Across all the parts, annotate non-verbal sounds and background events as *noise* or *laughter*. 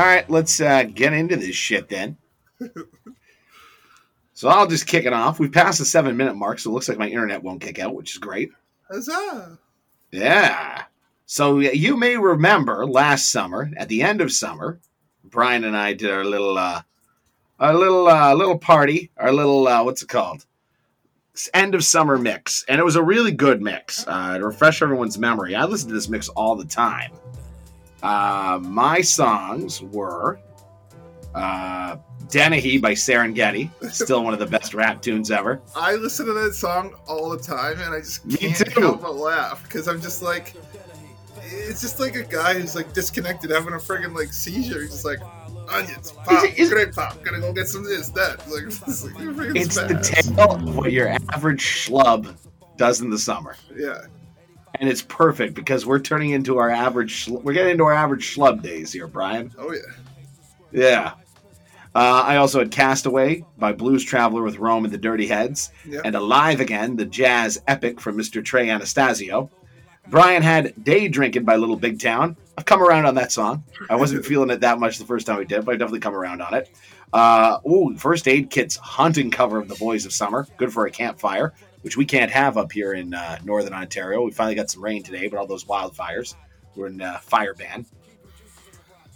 All right, let's uh, get into this shit then. *laughs* so I'll just kick it off. We've passed the seven minute mark, so it looks like my internet won't kick out, which is great. Huzzah! Yeah. So you may remember last summer, at the end of summer, Brian and I did our little, uh, our little, uh, little party, our little, uh, what's it called? End of summer mix, and it was a really good mix. Uh, to refresh everyone's memory, I listen to this mix all the time. Uh, my songs were uh, Dennehy by Serengeti, still one of the best rap tunes ever. *laughs* I listen to that song all the time, and I just can't help but laugh because I'm just like, it's just like a guy who's like disconnected, having a friggin' like seizure. He's just like, onions, pop, Is it- is- grape pop, gonna go get some of this, that. *laughs* Like, it's like It's the tale of what your average schlub does in the summer. Yeah, And it's perfect because we're turning into our average, schl- we're getting into our average schlub days here, Brian. oh yeah. Yeah. Uh, I also had Castaway by Blues Traveler with Rome and the Dirty Heads, Yeah. and Alive Again, the jazz epic from Mr. Trey Anastasio. Brian had Day Drinking by Little Big Town. I've come around on that song. I wasn't *laughs* feeling it that much the first time we did, but I've definitely come around on it. Uh, ooh, First Aid Kit's hunting cover of The Boys of Summer. Good for a campfire, which we can't have up here in uh, Northern Ontario. We finally got some rain today, but all those wildfires. We're in uh, fire ban.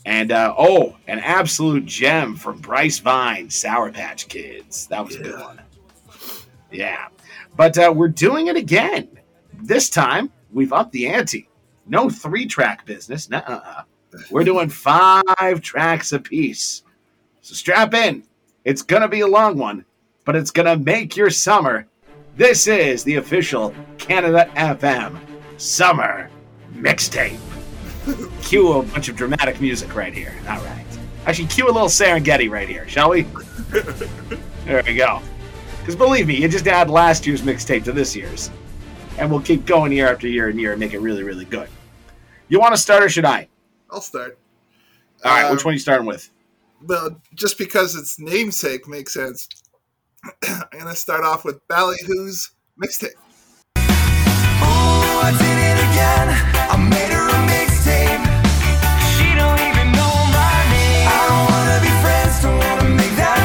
And uh, oh, an absolute gem from Bryce Vine, Sour Patch Kids. That was a good Yeah. one. Yeah. But uh, we're doing it again. This time, we've upped the ante. No three track business. Nuh-uh. We're doing five tracks apiece. So strap in. It's going to be a long one, but it's going to make your summer. This is the official Canada FM Summer Mixtape. *laughs* Cue a bunch of dramatic music right here. All right. Actually, cue a little Serengeti right here, shall we? *laughs* there we go. Because believe me, you just add last year's mixtape to this year's. And we'll keep going year after year and year and make it really, really good. You want to start or should I? I'll start. All right, Um, which one are you starting with? Well, just because its namesake makes sense, I'm gonna start off with Ballyhoo's mixtape. Ooh, I did it again. I made her a mixtape. She don't even know my name. I don't wanna be friends, don't wanna make that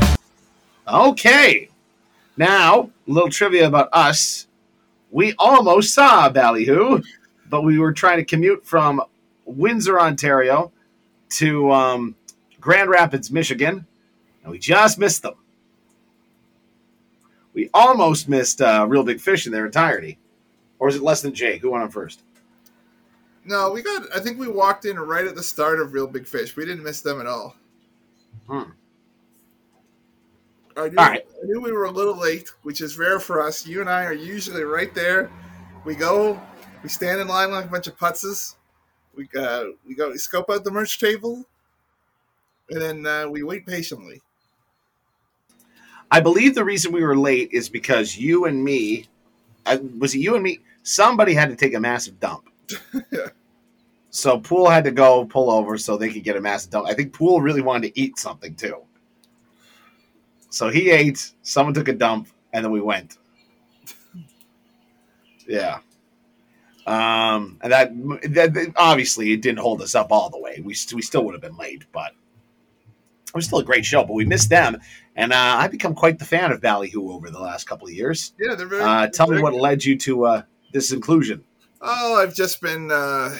mistake. Okay. Now, a little trivia about us. We almost saw Ballyhoo, but we were trying to commute from Windsor, Ontario to um, Grand Rapids, Michigan, and we just missed them. We almost missed uh, Reel Big Fish in their entirety. Or is it less than Jake? Who went on first? No, we got. I think we walked in right at the start of Reel Big Fish. We didn't miss them at all. Hmm. I knew, All right. I knew we were a little late, which is rare for us. You and I are usually right there. We go, we stand in line like a bunch of putzes. We uh, we go, we scope out the merch table, and then uh, we wait patiently. I believe the reason we were late is because you and me, uh, was it you and me? Somebody had to take a massive dump. *laughs* So Pool had to go pull over so they could get a massive dump. I think Pool really wanted to eat something too. So he ate, someone took a dump, and then we went. *laughs* Yeah. Um, and that, that that- obviously it didn't hold us up all the way. We, st- we still would have been late, but it was still a great show. But we missed them, and uh, I've become quite the fan of Ballyhoo over the last couple of years. Yeah, they're very. Uh, tell me what good. led you to uh, this inclusion. Oh, I've just been. Uh,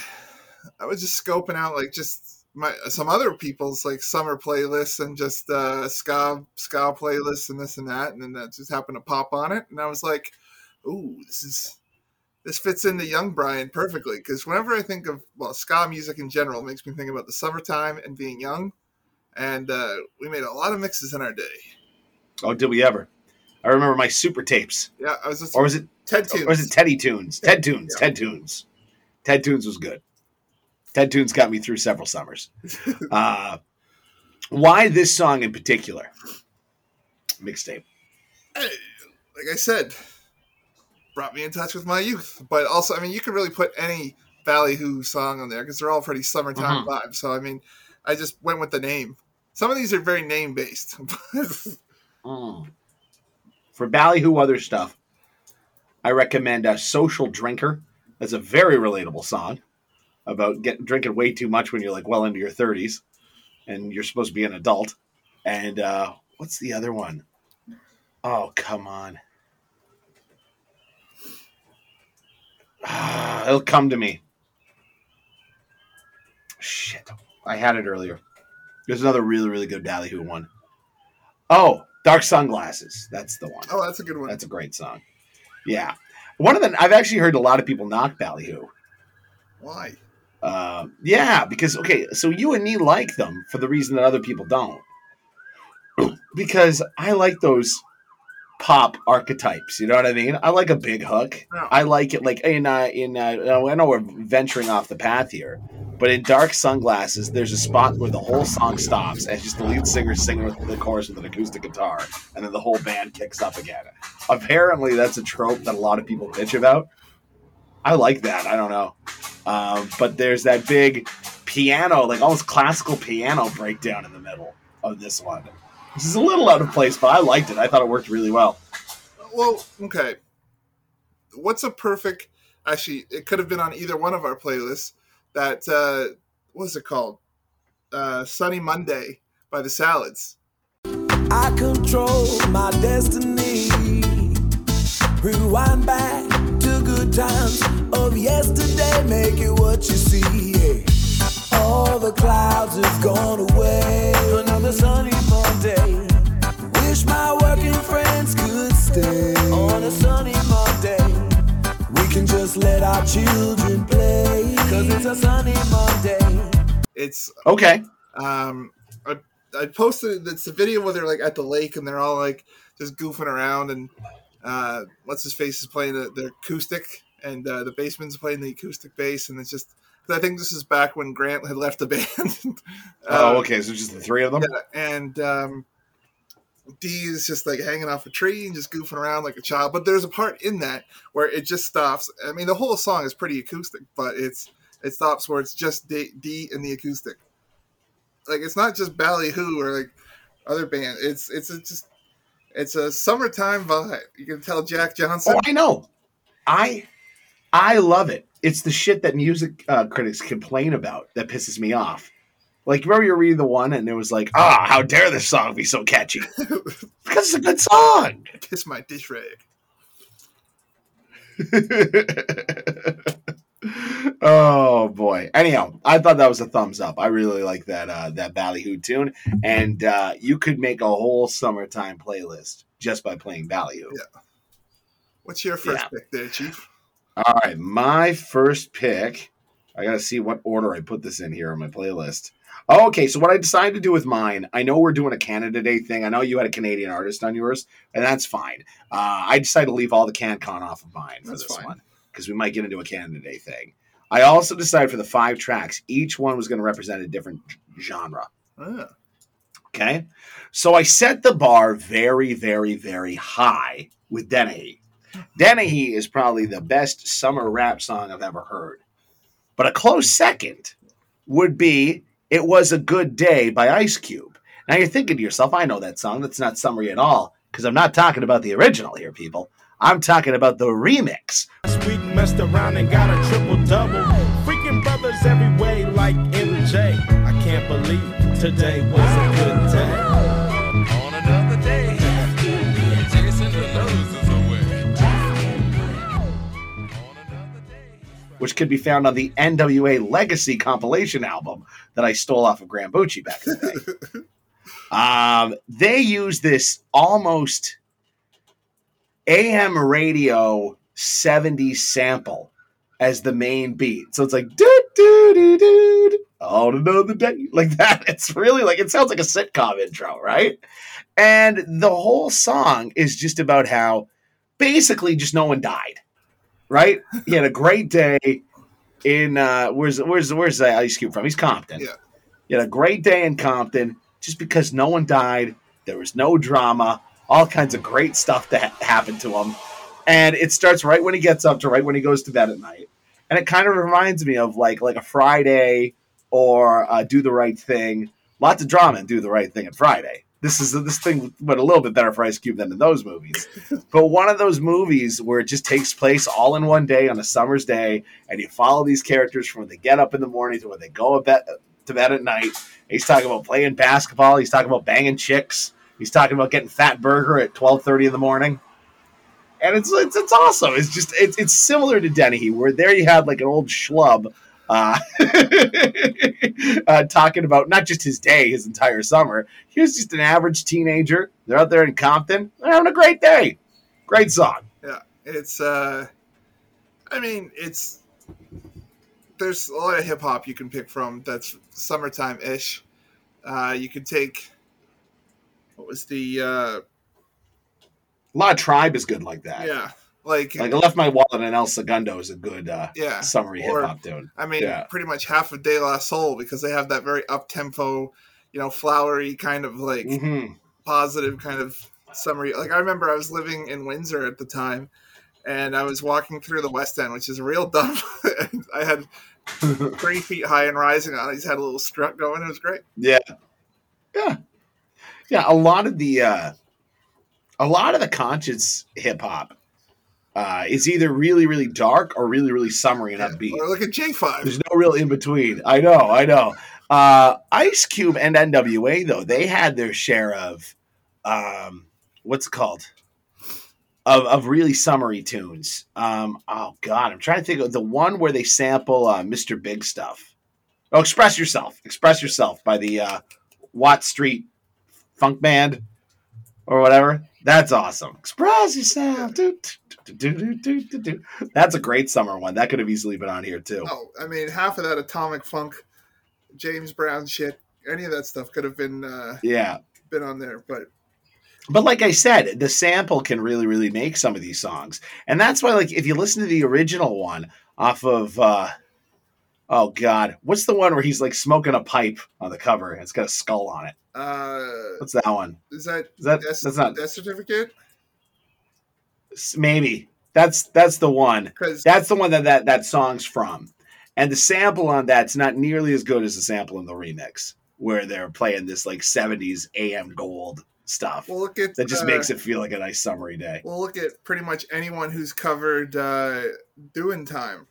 I was just scoping out like just my some other people's like summer playlists and just uh, ska ska playlists and this and that, and then that just happened to pop on it, and I was like, "Ooh, this is this fits into young Brian perfectly." Because whenever I think of well ska music in general, makes me think about the summertime and being young, and uh, we made a lot of mixes in our day. Oh, did we ever? I remember my super tapes, Yeah, I was just or was it Ted Tunes. Or was it Teddy Tunes? Ted Tunes. *laughs* Yeah. Ted Tunes. Ted Tunes was good. Ted Tunes got me through several summers. *laughs* Uh, why this song in particular? Mixtape. Like I said, brought me in touch with my youth. But also, I mean, you can really put any Valley Ballyhoo song on there because they're all pretty summertime Mm-hmm. vibes. So, I mean, I just went with the name. Some of these are very name based. *laughs* Mm. For Ballyhoo other stuff, I recommend a Social Drinker. That's a very relatable song. about getting drinking way too much when you're like well into your 30s and you're supposed to be an adult. And uh, what's the other one? Oh, come on. Ah, it'll come to me. Shit. I had it earlier. There's another really, really good Ballyhoo one. Oh, Dark Sunglasses. That's the one. Oh, that's a good one. That's a great song. Yeah. One of the I've actually heard a lot of people knock Ballyhoo. Why? Uh, yeah, because okay, so you and me like them for the reason that other people don't. *clears throat* because I like those pop archetypes. You know what I mean? I like a big hook. Yeah. I like it like in uh, in uh, I know we're venturing off the path here, but in Dark Sunglasses, there's a spot where the whole song stops and just the lead singer singing with the chorus with an acoustic guitar, and then the whole band kicks up again. Apparently, that's a trope that a lot of people bitch about. I like that. I don't know, um, but there's that big piano, like almost classical piano breakdown in the middle of this one. This is a little out of place, but I liked it. I thought it worked really well. Well, okay. What's a perfect? Actually, it could have been on either one of our playlists. That uh, what's it called? Uh, Sunny Monday by the Salads. I control my destiny. Rewind back to good times of yesterday. Make it what you see. yeah. All the clouds have gone away. Another sunny Monday. Wish my working friends could stay on a sunny Monday. We can just let our children play. Cause it's a sunny Monday. It's Okay. um, I, I posted it's a video where they're like at the lake and they're all like just goofing around and uh, what's his face is playing the, the acoustic and uh, the bassman's playing the acoustic bass and it's just I think this is back when Grant had left the *laughs* band. Oh, Uh, okay. So just the three of them. Yeah, and um, D is just like hanging off a tree and just goofing around like a child. But there's a part in that where it just stops. I mean, the whole song is pretty acoustic, but it's it stops where it's just D, D and the acoustic. Like it's not just Ballyhoo or like other band. It's it's a, just it's a summertime vibe. You can tell Jack Johnson. Oh, I know. I I love it. It's the shit that music uh, critics complain about that pisses me off. Like, remember you were reading the one and it was like, ah, how dare this song be so catchy? *laughs* because it's a good song. Kiss my dish rag. *laughs* oh boy. Anyhow, I thought that was a thumbs up. I really like that uh that Ballyhoo tune. And uh you could make a whole summertime playlist just by playing Ballyhoo. Yeah. What's your first Yeah. pick there, Chief? All right, my first pick. I gotta see what order I put this in here on my playlist. Oh, okay, so what I decided to do with mine, I know we're doing a Canada Day thing. I know you had a Canadian artist on yours, and that's fine. Uh, I decided to leave all the CanCon off of mine for That's this fine. one because we might get into a Canada Day thing. I also decided for the five tracks, each one was going to represent a different genre. Ah, Okay. So I set the bar very, very, very high with Dennehy. Dennehy is probably the best summer rap song I've ever heard. But a close second would be It Was a Good Day by Ice Cube. Now you're thinking to yourself, I know that song. That's not summery at all. Because I'm not talking about the original here, people. I'm talking about the remix. Messed around and got a triple double. Freaking brothers every way like MJ. I can't believe today was a good day. Which could be found on the NWA Legacy compilation album that I stole off of Graham Bucci back in the day. *laughs* um, they use this almost AM radio 70s sample as the main beat. So it's like do do do do on another day like that. *laughs* It's really like it sounds like a sitcom intro, right? And the whole song is just about how basically just no one died right? He had a great day in uh, where's where's where's the Ice Cube from? He's Compton. Yeah. He had a great day in Compton just because no one died. There was no drama. All kinds of great stuff that ha- happened to him, and it starts right when he gets up to right when he goes to bed at night. And it kind of reminds me of like like a Friday or uh, Do the Right Thing. Lots of drama and Do the Right Thing at Friday. This is this thing went a little bit better for Ice Cube than in those movies. *laughs* but one of those movies where it just takes place all in one day on a summer's day, and you follow these characters from when they get up in the morning to when they go to bed, to bed at night. He's talking about playing basketball. He's talking about banging chicks. He's talking about getting fat burger at twelve thirty in the morning. And it's, it's it's awesome. It's just it's it's similar to Dennehy, where there you had like an old schlub uh, *laughs* uh, talking about not just his day, his entire summer. He was just an average teenager. They're out there in Compton. They're having a great day. Great song. Yeah, it's. uh I mean, it's. There's a lot of hip hop you can pick from that's summertime ish. Uh, you could take. What was the? uh A lot of Tribe is good like that. Yeah, like, Like I left my wallet and El Segundo is a good uh, yeah. summery hip hop tune. I mean, Yeah. pretty much half of De La Soul because they have that very up tempo, you know, flowery kind of like hmm positive kind of summary. Like I remember I was living in Windsor at the time, and I was walking through the West End, which is real dumb. *laughs* I had *laughs* three feet high and rising on. I just had a little strut going. It was great. Yeah. Yeah. Yeah. A lot of the uh a lot of the conscious hip hop uh is either really, really dark or really, really summery and upbeat. Or look at J Five. There's no real in between. I know, I know. Uh Ice Cube and NWA though, they had their share of um what's it called? Of, of really summery tunes. Um oh god, I'm trying to think of the one where they sample uh Mr. Big Stuff. Oh, Express Yourself. Express Yourself by the uh Watt Street Funk Band or whatever. That's awesome. Express yourself. Do, do, do. That's a great summer one. That could have easily been on here too. Oh, I mean, half of that Atomic Funk, James Brown shit, any of that stuff could have been uh, Yeah. been on there. But But like I said, the sample can really, really make some of these songs. And that's why, like, if you listen to the original one off of uh oh god, what's the one where he's like smoking a pipe on the cover and it's got a skull on it? uh, What's that one? is that Is that death, that's not death certificate? maybe. That's that's the one. That's the one that, that that song's from. And the sample on that's not nearly as good as the sample in the remix, where they're playing this like 70s AM gold stuff. we'll look at that just uh, makes it feel like a nice summery day. We'll look at pretty much anyone who's covered uh, "Doing Time."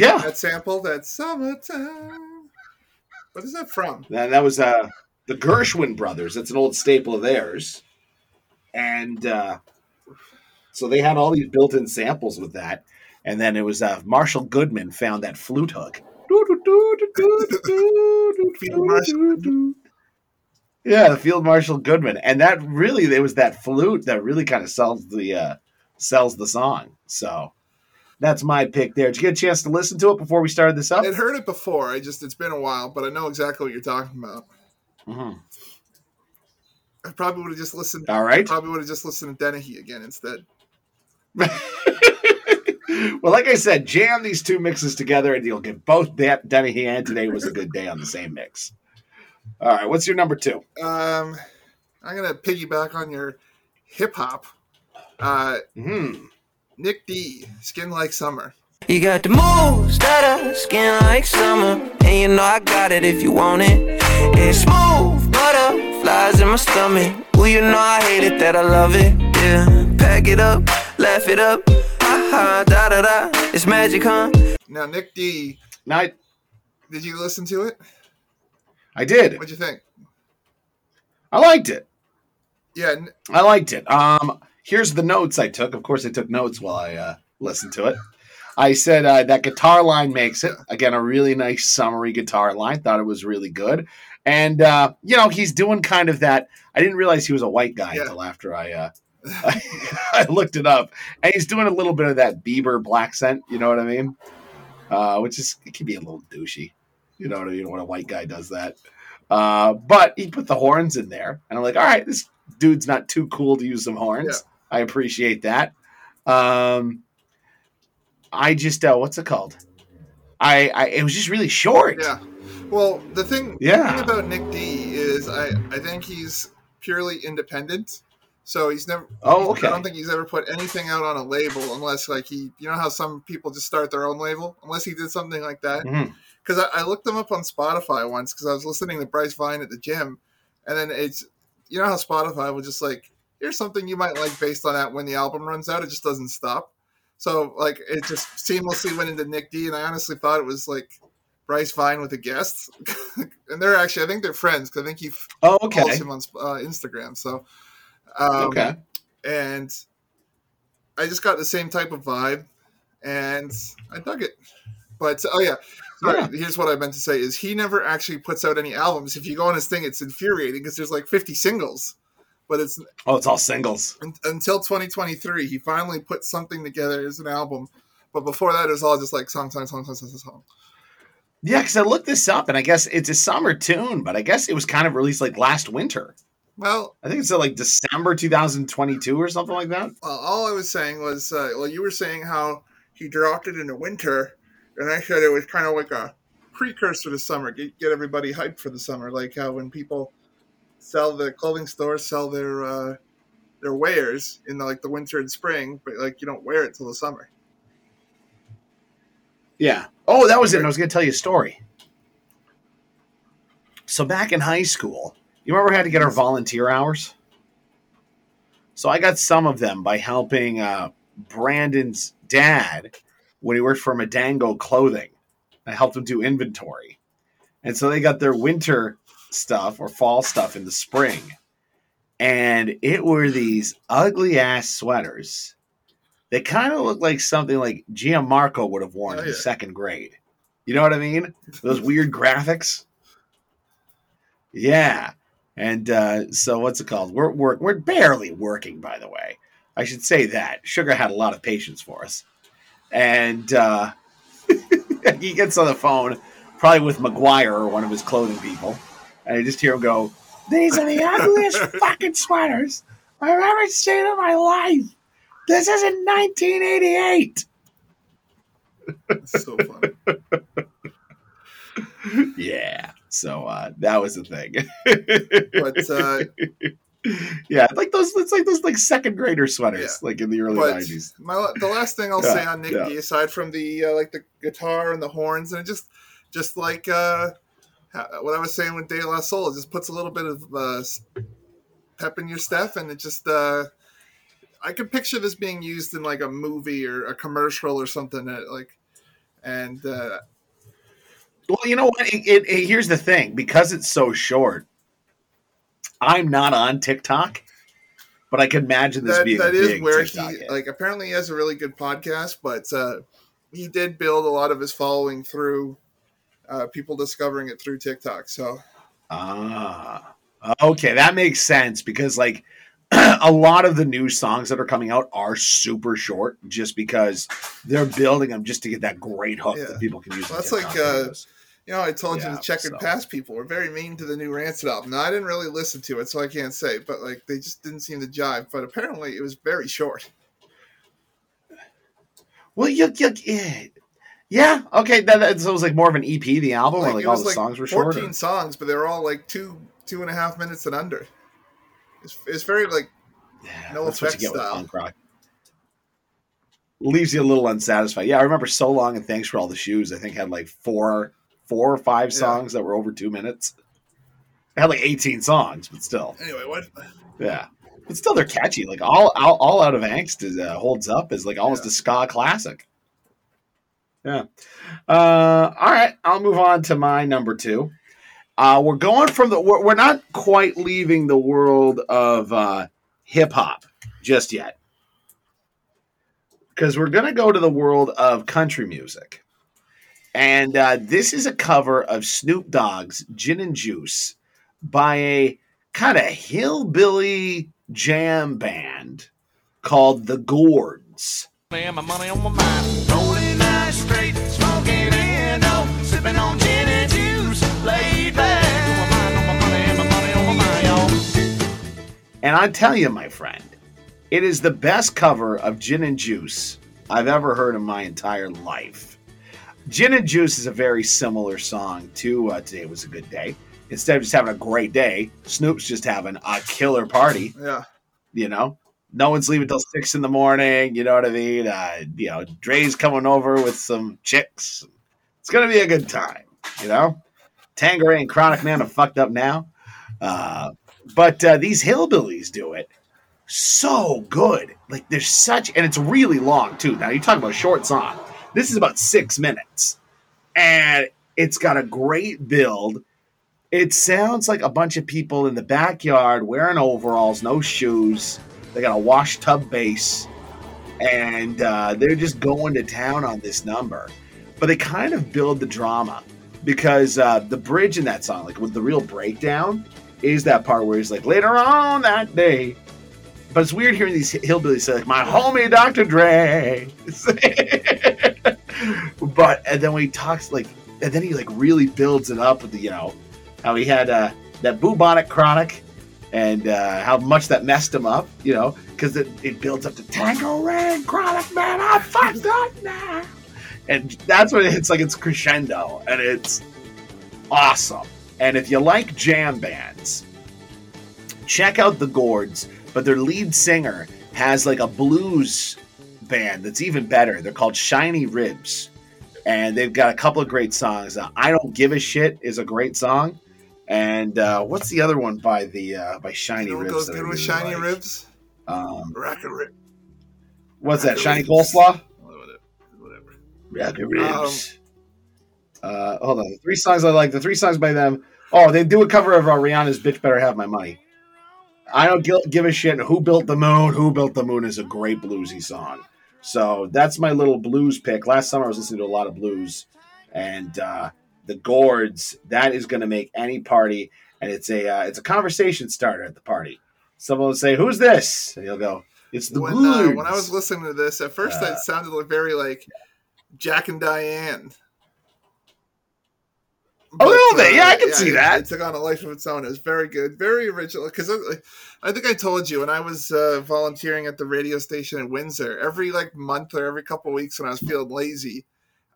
Yeah. That sample, that summertime. What is that from? That, that was uh, the Gershwin brothers. That's an old staple of theirs. And uh, so they had all these built in samples with that. And then it was uh, Marshall Goodman found that flute hook. Yeah, the Field Marshal Goodman. And that really, there was that flute that really kind of sells the uh, sells the song. So that's my pick there. Did you get a chance to listen to it before we started this up? I'd heard it before. I just it's been a while, but I know exactly what you're talking about. Mhm. I probably would have just listened. All right. I Probably would have just listened to Dennehy again instead. *laughs* well, like I said, jam these two mixes together, and you'll get both that Dennehy and Today Was a Good Day on the same mix. All right, what's your number two? Um, I'm gonna piggyback on your hip hop. Uh, Hmm. Nic D, Skin Like Summer. You got the moves that are skin like summer. And you know I got it if you want it. It's smooth, butterflies in my stomach. Well, you know I hate it that I love it. Yeah, pack it up, laugh it up. Ha ha, da da da. It's magic, huh? Now, Nic D, Now, I, did you listen to it? I did. What'd you think? I liked it. Yeah, n- I liked it. Um, here's the notes I took. Of course, I took notes while I uh, listened to it. I said uh, that guitar line makes it. Again, a really nice summary guitar line. Thought it was really good. And uh, you know, he's doing kind of that. I didn't realize he was a white guy Yeah. until after I, uh, I *laughs* I looked it up, and he's doing a little bit of that Bieber black scent. You know what I mean? Uh, which is it can be a little douchey. You know what I mean when a white guy does that. Uh, but he put the horns in there, and I'm like, all right, this dude's not too cool to use some horns. I appreciate that. Um, I just uh, what's it called? I, I it was just really short. yeah. Well, the thing, Yeah. the thing about Nic D is I, I think he's purely independent. So he's never. Oh, okay. I don't think he's ever put anything out on a label unless, like, he. You know how some people just start their own label? Unless he did something like that. Because I, I looked him up on Spotify once because I was listening to Bryce Vine at the gym, and then it's you know how Spotify will just like here's something you might like based on that when the album runs out, it just doesn't stop. So like it just seamlessly went into Nic D, and I honestly thought it was like Bryce Vine with a guest, *laughs* and they're actually I think they're friends because I think he Oh, follows okay. him on uh, Instagram. So um, Okay. and I just got the same type of vibe, and I dug it. But oh yeah, sorry. Yeah. Here's what I meant to say: is he never actually puts out any albums. If you go on his thing, it's infuriating because there's like 50 singles, but it's Oh, it's all singles. un- until 2023 he finally put something together as an album. But before that, it was all just like song, song, song, song, song, song. Yeah, because I looked this up and I guess it's a summer tune, but I guess it was kind of released like last winter. Well, I think it's uh, like December 2022 or something like that. uh, all I was saying was, uh, well, you were saying how he dropped it in the winter, and I said it was kind of like a precursor to summer, get, get everybody hyped for the summer, like how when people sell the clothing stores sell their uh, their wares in the, like the winter and spring, but like you don't wear it till the summer. Yeah. Oh, that was it. I was going to tell you a story. So back in high school, you remember we had to get our volunteer hours? So I got some of them by helping uh, Brandon's dad when he worked for Madango Clothing. I helped him do inventory. And so they got their winter stuff or fall stuff in the spring. And it were these ugly ass sweaters. They kind of look like something like Gianmarco would have worn Oh, in second grade. You know what I mean? Those weird graphics. Yeah. And uh, so what's it called? We're work we're barely working, by the way. I should say that. Sugar had a lot of patience for us. And uh, *laughs* he gets on the phone, probably with McGuire or one of his clothing people. And I just hear him go, These are the ugliest *laughs* fucking sweaters I've ever seen in my life. This isn't 1988. So funny. *laughs* Yeah. So uh, that was the thing. but uh, *laughs* yeah, like those. It's like those like second grader sweaters, Yeah. like in the early but nineties. my the last thing I'll Yeah, say on Nic yeah. Aside from the uh, like the guitar and the horns, and just just like uh, ha- what I was saying with De La Soul, it just puts a little bit of uh, pep in your step, and it just uh, I could picture this being used in like a movie or a commercial or something that like, and uh, Well, you know what? It, it, it- here's the thing: because it's so short, I'm not on TikTok, but I can imagine this that being that is where TikTok he hit. like apparently he has a really good podcast, but uh, he did build a lot of his following through uh, people discovering it through TikTok. So Ah, okay, that makes sense because like *clears throat* a lot of the new songs that are coming out are super short, just because they're building them just to get that great hook Yeah. that people can use. Well, that's like, uh. You know, I told you Yeah, the checkered so- past people were very mean to the new Rancid album. Now, I didn't really listen to it, so I can't say, but like they just didn't seem to jive. But apparently, it was very short. well, you, you, yeah, yeah, okay. That, that so it was like more of an EP, the album, Like, or like all the like songs were fourteen shorter. songs, but they were all like two two and a half minutes and under. It's, it's very like Yeah, no that's effects style. punk rock. Leaves you a little unsatisfied. Yeah, I remember so long and thanks for all the shoes. I think had like four, four or five Yeah. songs that were over two minutes. It had like eighteen songs, but still, anyway. What? yeah. But still, they're catchy. Like all, all, all out of angst is uh, holds up is like almost Yeah. a ska classic. Yeah. Uh, all right, I'll move on to my number two. Uh, we're going from the. We're, we're not quite leaving the world of uh, hip hop just yet, because we're going to go to the world of country music, and uh, this is a cover of Snoop Dogg's "Gin and Juice" by a kind of hillbilly jam band called the Gourds. Man, And I tell you, my friend, it is the best cover of Gin and Juice I've ever heard in my entire life. Gin and Juice is a very similar song to uh, Today Was a Good Day. Instead of just having a great day, Snoop's just having a killer party, Yeah. you know? No one's leaving till six in the morning, you know what I mean? Uh, you know, Dre's coming over with some chicks. It's going to be a good time, you know? Tanqueray and Chronic Man are fucked up now. Uh, but uh, these hillbillies do it so good. Like there's such, and it's really long too. Now you talk about a short song. This is about six minutes, and it's got a great build. It sounds like a bunch of people in the backyard wearing overalls, no shoes. They got a wash tub bass, and uh, they're just going to town on this number. But they kind of build the drama because uh, the bridge in that song, like with the real breakdown, is that part where he's like, later on that day. But it's weird hearing these hillbillies say, like, my homie Dr. Dre. *laughs* but, and then when he talks, like, and then he, like, really builds it up with the, you know, how he had uh, that bubonic chronic and uh, how much that messed him up, you know, because it, it builds up to Tanqueray, chronic man, I'm fucked up now. And that's when it's like it's crescendo and it's awesome. And if you like jam bands, check out the Gourds. But their lead singer has like a blues band that's even better. They're called Shiny Ribs, and they've got a couple of great songs. Uh, I don't give a shit is a great song, and uh, what's the other one by the uh, by Shiny You know what Ribs? goes good with shiny like? ribs? Um, Rack of rib. what's that? Rack Shiny Ribs. Coleslaw. Whatever. Whatever. Rack of Um, Ribs. uh, hold on. The three songs I like. The three songs by them. Oh, they do a cover of uh, Rihanna's "Bitch Better Have My Money." I don't give a shit who built the moon. Who built the moon is a great bluesy song. So that's my little blues pick. Last summer I was listening to a lot of blues, and uh, the Gourds. That is going to make any party, and it's a uh, it's a conversation starter at the party. Someone will say, "Who's this?" And you'll go, "It's the when, uh, when I was listening to this, at first Uh, it sounded like very like Jack and Diane. A little bit, yeah, I can see that. It took on a life of its own. It was very good, very original. Because I, I think I told you when I was uh, volunteering at the radio station in Windsor, every like month or every couple weeks when I was feeling lazy,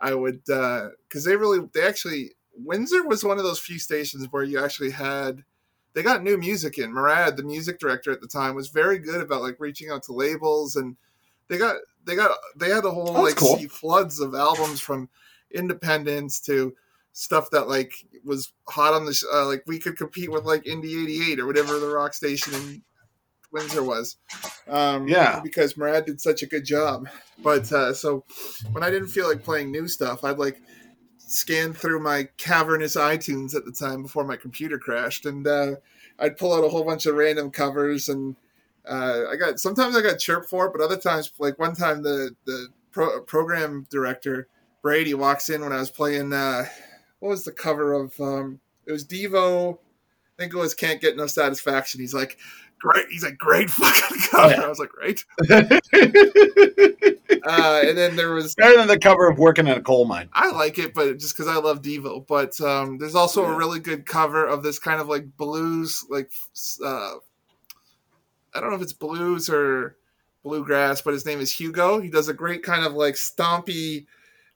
I would because they really they actually Windsor was one of those few stations where you actually had they got new music in. Murad, the music director at the time, was very good about like reaching out to labels and they got they got they had a whole that's like cool. sea floods of albums from independence to stuff that like was hot on the sh- uh, like we could compete with like Indie 88 or whatever the rock station in Windsor was. Um, Yeah. because Murad did such a good job. But uh, so when I didn't feel like playing new stuff, I'd like scan through my cavernous iTunes at the time before my computer crashed, and uh, I'd pull out a whole bunch of random covers. And uh, I got sometimes I got chirped for it, but other times, like one time, the the pro- program director Brady walks in when I was playing. Uh, what was the cover of? Um, it was Devo. I think it was "Can't Get No Satisfaction." He's like, "Great!" He's like, "Great fucking cover." yeah. I was like, "Great." *laughs* Uh, and then there was Better than the cover of "Working in a Coal Mine." I like it, but just because I love Devo. But um, there's also Yeah. a really good cover of this kind of like blues, like uh, I don't know if it's blues or bluegrass, but his name is Hugo. He does a great kind of like stompy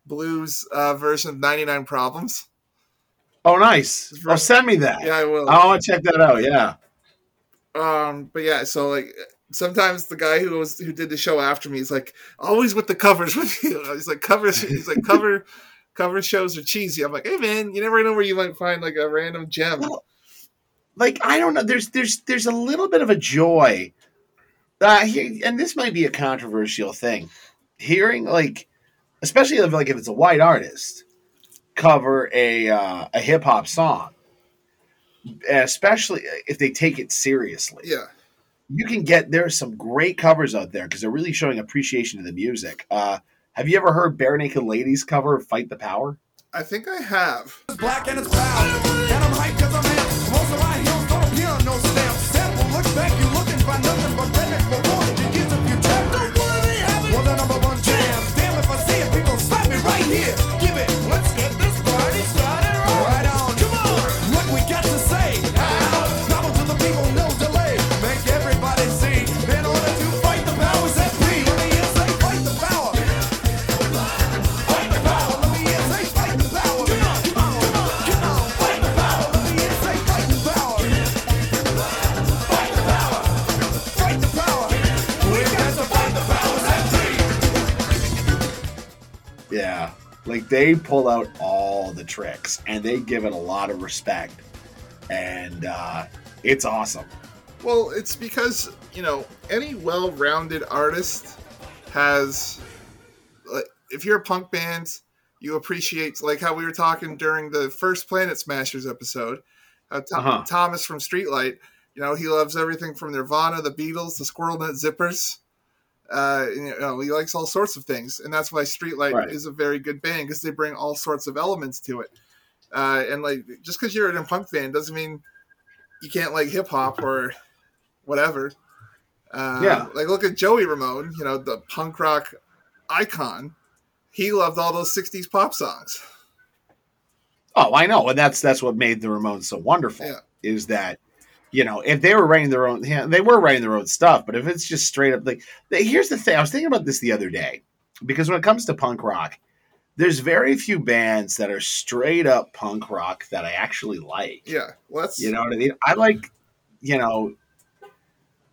blues uh, version of 99 Problems. Oh, nice. Oh, send me that. Yeah, I will. I want to check that out. Yeah. Um, but yeah, so like sometimes the guy who was who did the show after me is like always with the covers with you. He's like covers. He's like cover *laughs* cover shows are cheesy. I'm like, hey man, you never know where you might find like a random gem. Well, like I don't know. There's there's there's a little bit of a joy. Uh, and this might be a controversial thing. Hearing like, especially if like if it's a white artist cover a uh, a hip hop song, especially if they take it seriously. Yeah. you can get there are some great covers out there because they're really showing appreciation of the music. Uh, have you ever heard Barenaked Ladies cover "Fight the Power"? I think I have. Like they pull out all the tricks and they give it a lot of respect. And uh, It's awesome. Well, it's because you know any well-rounded artist has. Like, if you're a punk band, you appreciate like how we were talking during the first Planet Smashers episode. How Tho- Uh-huh. Thomas from Streetlight, you know, he loves everything from Nirvana, the Beatles, the Squirrel Nut Zippers. Uh, you know, he likes all sorts of things, and that's why Streetlight Right. is a very good band because they bring all sorts of elements to it. Uh, and like, just because you're in a punk band doesn't mean you can't like hip hop or whatever. Uh, Yeah. Like, look at Joey Ramone, you know, the punk rock icon. He loved all those '60s pop songs. Oh, I know, and that's that's what made the Ramones so wonderful. Yeah. Is that you know if they were writing their own, they were writing their own stuff, but if it's just straight up like, here's the thing. I was thinking about this the other day because when it comes to punk rock, there's very few bands that are straight up punk rock that I actually like. Yeah. Well, that's You know what I mean? I like, you know,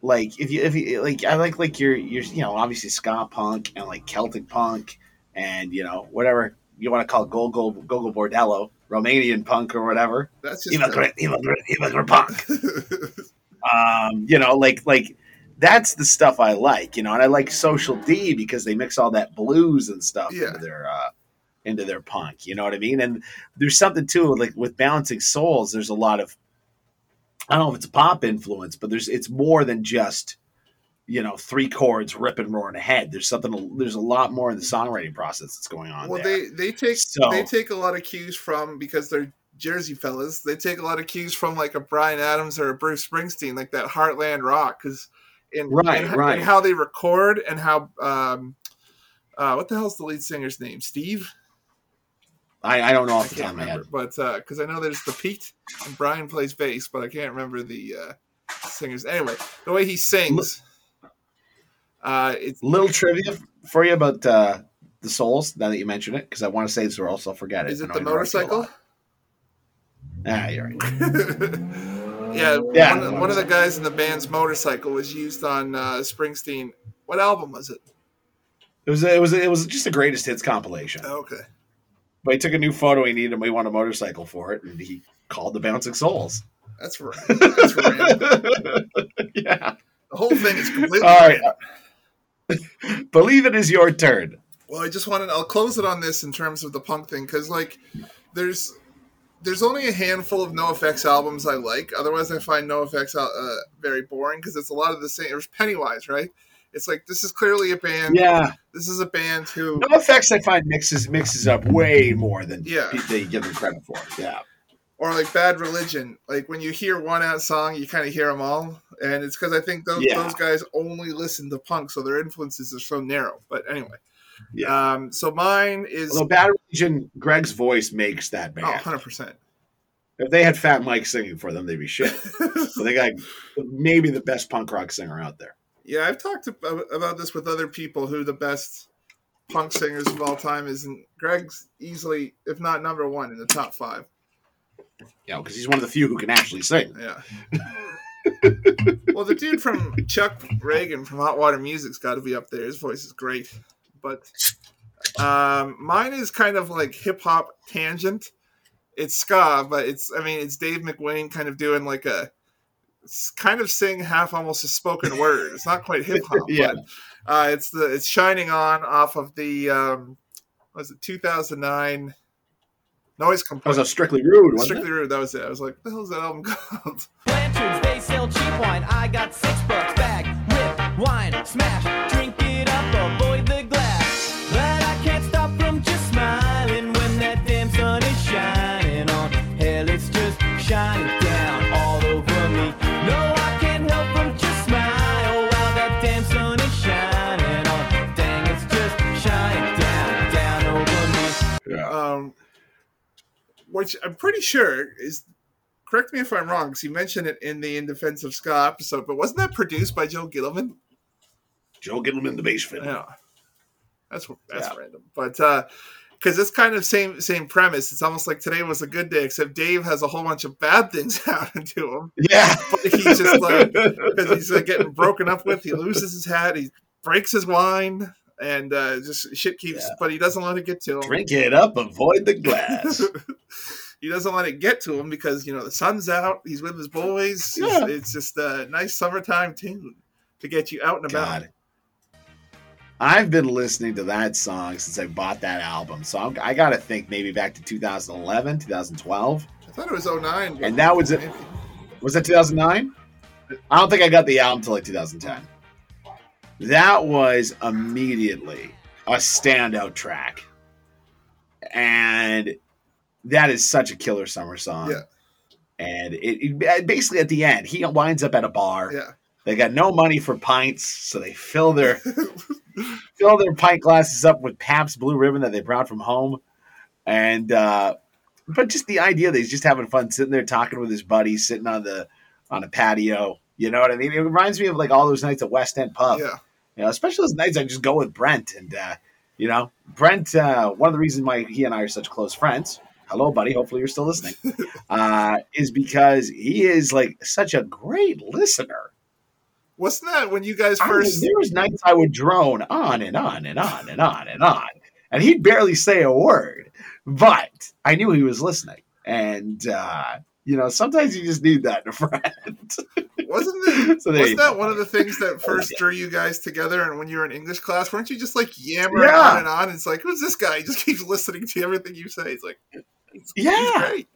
like if you if you like, I like like your your you know obviously ska punk and like Celtic punk and you know whatever you want to call Gogo Gogol Bordello, Romanian punk or whatever. that's just Immigrant, immigrant, immigrant punk. *laughs* Um, you know, like like that's the stuff I like. You know, and I like Social D because they mix all that blues and stuff Yeah. into their uh, into their punk. You know what I mean? And there's something too like with Bouncing Souls. There's a lot of I don't know if it's a pop influence, but there's it's more than just you know three chords ripping roaring ahead. There's something. There's a lot more in the songwriting process that's going on well, there. they they take So- they take a lot of cues from because they're Jersey fellas. They take a lot of cues from like a Bryan Adams or a Bruce Springsteen, like that Heartland rock, because in Right, in, right. in how they record and how um, uh, what the hell's the lead singer's name? Steve. I, I don't know I off the top can't of my head. remember, but because I know there's the Pete and Brian plays bass, but I can't remember the uh, singers. Anyway, the way he sings, uh, it's Little trivia for you about uh, the Souls. Now that you mention it, because I want to say this or else I'll forget it. is it the I'll interrupt you a motorcycle? Ah, you're right. yeah, *laughs* Yeah. One, of, one of the guys in the band's motorcycle was used on uh, Springsteen. What album was it? It was it was it was just a greatest hits compilation. Oh, okay. But he took a new photo he needed and we want a motorcycle for it, and he called the Bouncing Souls. That's right. That's random. *laughs* yeah. The whole thing is completely. All right. *laughs* Believe it is your turn. Well, I just wanted. I'll close it on this in terms of the punk thing because, like, there's there's only a handful of NOFX albums I like. Otherwise, I find NOFX uh, very boring because it's a lot of the same. There's Pennywise, right? It's like this is clearly a band. Yeah. This is a band who. No effects I find mixes mixes up way more than Yeah. they give them credit for. Yeah. Or like Bad Religion. Like when you hear one out song, you kind of hear them all, and it's because I think those Yeah. those guys only listen to punk, so their influences are so narrow. But anyway, Yeah. um, so mine is Although Bad Religion, Greg's voice makes that oh, band. 100 percent. If they had Fat Mike singing for them, they'd be shit. *laughs* so they got maybe the best punk rock singer out there. Yeah, I've talked about this with other people who the best punk singers of all time is, and Greg's easily, if not number one, in the top five. You know, because he's one of the few who can actually sing. Yeah. well, the dude from Chuck Ragan from Hot Water Music's got to be up there. His voice is great, but um, mine is kind of like hip hop tangent. It's ska, but it's I mean it's Dave McWane kind of doing like a kind of sing half almost a spoken word. It's not quite hip hop, *laughs* Yeah. but uh, it's the it's shining on off of the um, was it 2009 noise That was complaint. a Strictly Rude, wasn't Strictly it? Rude. That was it. I was like, what the hell's that album *laughs* called? Lanterns, they sell cheap wine. I got six bucks. Bag, whip, wine, smash, drink it up, which I'm pretty sure is. Correct me if I'm wrong, because you mentioned it in the In Defense of Ska episode, but wasn't that produced by Joe Gittleman? Joe Gittleman, the bass fiddle. Yeah, that's that's Yeah. random, but because it's kind of same same premise. It's almost like today was a good day, except Dave has a whole bunch of bad things *laughs* happen to him. Yeah. But he's just like because he's uh, getting *laughs* broken up with. He loses his hat. He breaks his wine, and uh, just shit keeps. Yeah. But he doesn't let it get to him. Drink it up, avoid the glass. *laughs* he doesn't let it get to him because you know the sun's out. He's with his boys. Yeah. It's, it's just a nice summertime tune to get you out and about. God. I've been listening to that song since I bought that album. So I'm, I got to think maybe back to 2011, 2012. I thought it was 09. And that was it. Was that 2009? I don't think I got the album until like 2010. That was immediately a standout track. And that is such a killer summer song. Yeah. And it, it basically at the end, he winds up at a bar. Yeah. They got no money for pints, so they fill their *laughs* fill their pint glasses up with Pabst Blue Ribbon that they brought from home, and uh, but just the idea that he's just having fun sitting there talking with his buddies, sitting on the on a patio. You know what I mean? It reminds me of like all those nights at West End Pub. Yeah. You know, especially those nights I just go with Brent, and uh, you know, Brent. Uh, one of the reasons why he and I are such close friends. Hello, buddy. Hopefully, you're still listening. *laughs* Uh, is because he is like such a great listener. Wasn't that when you guys I mean, first? there was nights I would drone on and on and on and on and on, and he'd barely say a word, but I knew he was listening. And uh, you know, sometimes you just need that in a friend. *laughs* Wasn't *laughs* it? So there wasn't that one of the things that first drew you guys together? And when you were in English class, weren't you just like yammering Yeah. on and on? It's like, who's this guy? He just keeps listening to everything you say. It's like, he's, he's Yeah. great.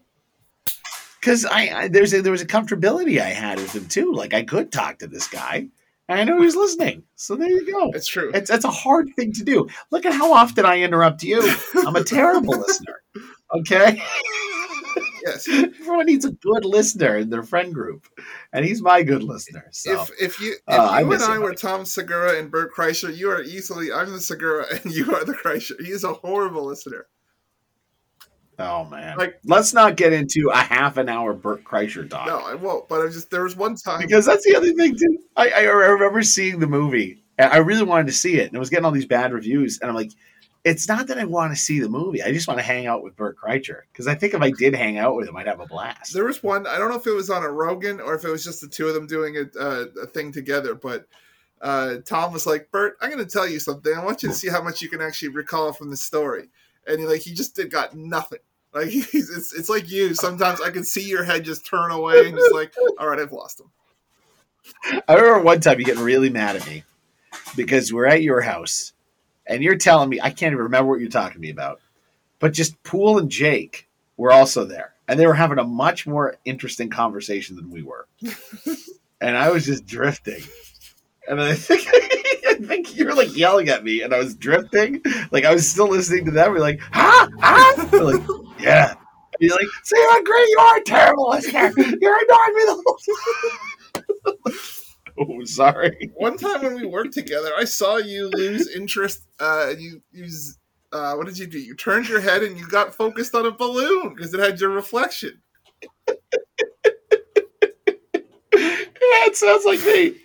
because I, I there's a there was a comfortability I had with him too. Like I could talk to this guy, and I know he was listening. So there you go. It's true. It's it's a hard thing to do. Look at how often I interrupt you. I'm a terrible *laughs* listener. Okay, yes. everyone needs a good listener in their friend group, and he's my good listener. So If if you if Uh, you miss and I were. Tom Segura and Bert Kreischer, you are easily I'm the Segura *laughs* and you are the Kreischer. He is a horrible listener. oh man, Like- let's not get into a half an hour Bert Kreischer talk. No, I won't. But I just there was one time because that's the other thing too. I, I remember seeing the movie. and I really wanted to see it, and it was getting all these bad reviews. And I'm like, it's not that I want to see the movie. I just want to hang out with Bert Kreischer because I think if I did hang out with him, I'd have a blast. There was one. I don't know if it was on a Rogan or if it was just the two of them doing a, uh, a thing together. But uh, Tom was like, "Bert, I'm going to tell you something. I want you to see how much you can actually recall from the story." And he, like he just did got nothing. Like *laughs* he's, it's it's like you. Sometimes I can see your head just turn away and just like, "All right, I've lost him." I remember one time you getting really mad at me because we're at your house and you're telling me I can't even remember what you're talking to me about, but just Pool and Jake were also there, and they were having a much more interesting conversation than we were, *laughs* and I was just drifting, and I think *laughs* I think you were like yelling at me, and I was drifting, like I was still listening to them. We're like, ah, ah, We're like, yeah. And You're like, see how great you are, terrible listener. *laughs* You're ignoring me the whole time. Oh, *laughs* sorry. One time when we worked together, I saw you lose interest. Uh, you use uh, what did you do? You turned your head and you got focused on a balloon because it had your reflection. Yeah, it sounds like me.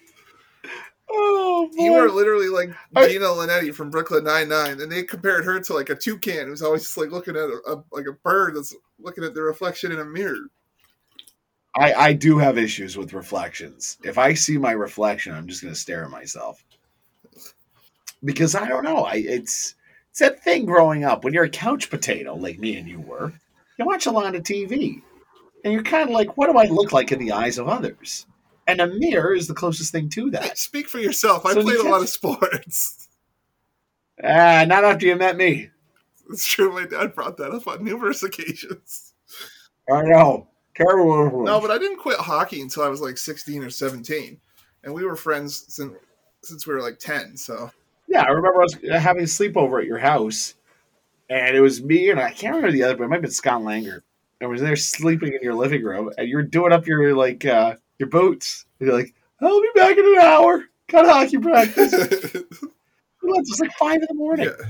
Oh, boy. You were literally like I- Gina Linetti from Brooklyn Nine Nine, and they compared her to like a toucan who's always just like looking at a, a like a bird that's looking at the reflection in a mirror. I, I do have issues with reflections. If I see my reflection, I'm just going to stare at myself because I don't know. I it's it's that thing growing up when you're a couch potato like me and you were. You watch a lot of TV, and you're kind of like, what do I look like in the eyes of others? And a mirror is the closest thing to that. speak for yourself. I So played a lot of sports. Ah, not after you met me. It's true. My dad brought that up on numerous occasions. I know. Terrible. No, but I didn't quit hockey until I was like 16 or 17, and we were friends since since we were like 10. So Yeah, I remember us having a sleepover at your house, and it was me and I can't remember the other, but it might have been Scott Langer. And was there sleeping in your living room, and you're doing up your like uh your boots. And you're like, "I'll be back in an hour. Got hockey practice." *laughs* it's like five in the morning. Yeah.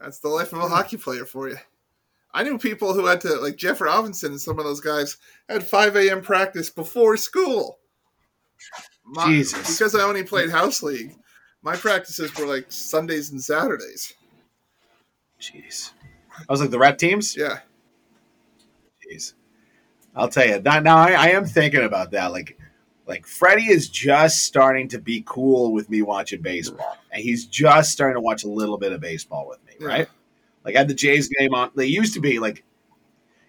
That's the life of a hockey player for you. I knew people who had to, like Jeff Robinson and some of those guys, had 5 a.m. practice before school. My- Jesus. Because I only played house league, my practices were like Sundays and Saturdays. Jeez, I was like the rep teams. Yeah. Jeez. I'll tell you that now. I, I am thinking about that. Like, like Freddie is just starting to be cool with me watching baseball, and he's just starting to watch a little bit of baseball with me. Yeah. Right? Like, I had the Jays game on. They used to be like,